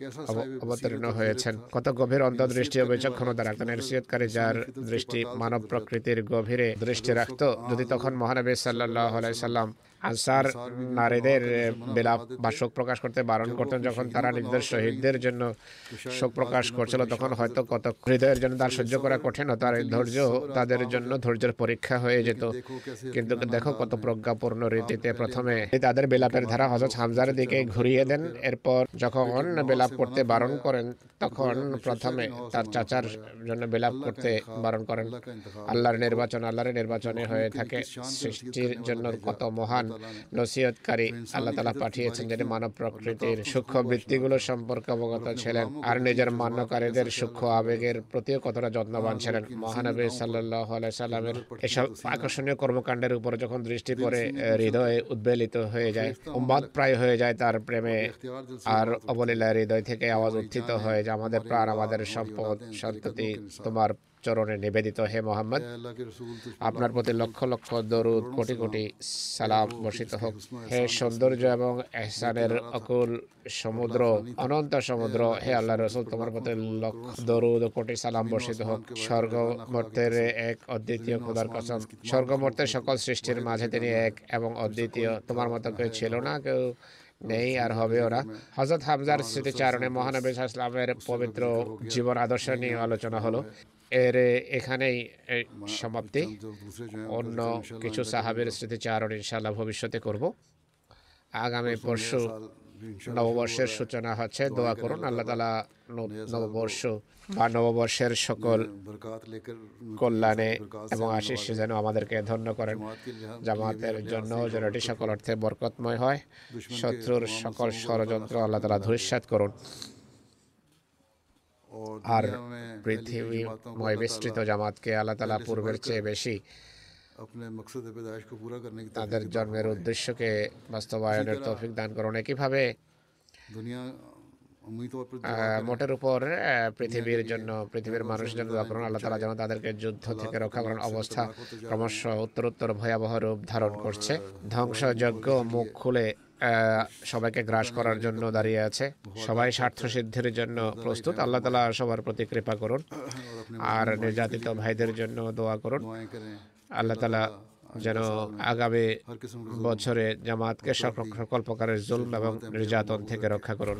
অবতীর্ণ হয়েছেন। কত গভীর অন্তর্দৃষ্টি ও বিচক্ষণতা রাখতেন এরশিয়তকারী যার দৃষ্টি মানব প্রকৃতির গভীরে দৃষ্টি রাখত যদি তখন মহানবী সাল্লাহ সাল্লাম আনসার নারীদের বিলাপ বা শোক প্রকাশ করতে বারণ করতেন যখন তারা নিজেদের শহীদদের জন্য শোক প্রকাশ করছিল তখন হয়তো কত হৃদয়ের জন্য তার সহ্য করা কঠিন হতো আর ধৈর্য তাদের জন্য ধৈর্যের পরীক্ষা হয়ে যেত। কিন্তু দেখো কত প্রজ্ঞাপূর্ণ রীতিতে প্রথমে তাদের বিলাপের ধারা হজরত হামজার দিকে ঘুরিয়ে দেন এরপর যখন বিলাপ করতে বারণ করেন তখন প্রথমে তার চাচার জন্য বিলাপ করতে বারণ করেন। আল্লাহর নির্বাচন আল্লাহর নির্বাচনে হয়ে থাকে সৃষ্টির জন্য কত মহান নসিহতকারী আল্লাহ তালা পাঠিয়েছেন যিনি মানব প্রকৃতির সূক্ষ্ম বৃত্তিগুলো সম্পর্কে অবগত ছিলেন আর নিজের মান্যকারীদের সূক্ষ্ম আবেগের প্রতিও কতটা যত্নবান ছিলেন। মহানবী সাল্লাহ সাল্লামের এসব আকর্ষণীয় কর্মকাণ্ডের উপর যখন দৃষ্টি পড়ে হৃদয়ে উদ্বেলিত হয়ে যায় উম্মাদ প্রায় হয়ে যায় তার প্রেমে। আর অবলীলা হৃদয় থেকে আওয়াজ উত্থিত হয় যে আমাদের প্রাণ আমাদের সম্পদ সন্ততি তোমার চরণে নিবেদিত হে মোহাম্মদ। আপনার প্রতি লক্ষ লক্ষ দরুদ কোটি কোটি সালাম বর্ষিত হোক। হে সৌন্দর্য এবং এহসানের অকুল সমুদ্র অনন্ত সমুদ্র হে আল্লাহ রসুল তোমার প্রতি লক্ষ দরুদ কোটি সালাম বর্ষিত হোক। স্বর্গ মর্তের এক অদ্বিতীয় খোদার কসম। স্বর্গ মর্তের সকল সৃষ্টির মাঝে তিনি এক এবং অদ্বিতীয়। তোমার মতো কেউ ছিল না কেউ নেই আর হবে ওরা হজরত হামজার স্মৃতিচারণে মহানবী ইসলামের পবিত্র জীবন আদর্শ নিয়ে আলোচনা হলো এর এখানেই সমাপ্তি। অন্য কিছু সাহাবের স্মৃতিচারণ ইনশাল্লাহ ভবিষ্যতে করব। আগামী পরশু নববর্ষের সূচনা হচ্ছে দোয়া করুন। আল্লাহ তালা নববর্ষ বা নববর্ষের সকল কল্যাণে এবং আশিস যেন আমাদেরকে ধন্য করেন। জামাতের জন্য যেন এটি সকল অর্থে বরকতময় হয়। শত্রুর সকল ষড়যন্ত্র আল্লাহ তালা ধূসাত করুন। আর পৃথিবীময় বিস্তৃত জামাতকে আল্লাহ তালা পূর্বের চেয়ে বেশি তাদের জন্মের উদ্দেশ্যকে বাস্তবায়নের তৌফিক দান করুন। একইভাবে মোটের উপর পৃথিবীর জন্য পৃথিবীর মানুষের জন্য দোয়া করুন। আল্লাহ তালা যেন তাদেরকে যুদ্ধ থেকে রক্ষা করার অবস্থা ক্রমশ উত্তরোত্তর ভয়াবহ রূপ ধারণ করছে। ধ্বংসযজ্ঞ মুখ খুলে সবাইকে গ্রাস করার জন্য দাঁড়িয়ে আছে। সবাই স্বার্থ সিদ্ধির জন্য প্রস্তুত। আল্লাহ তালা সবার প্রতি কৃপা করুন আর নির্যাতিত ভাইদের জন্য দোয়া করুন। আল্লাহ তালা যেন আগামী বছরে জামাতকে সকল প্রকারের জুল এবং নির্যাতন থেকে রক্ষা করুন।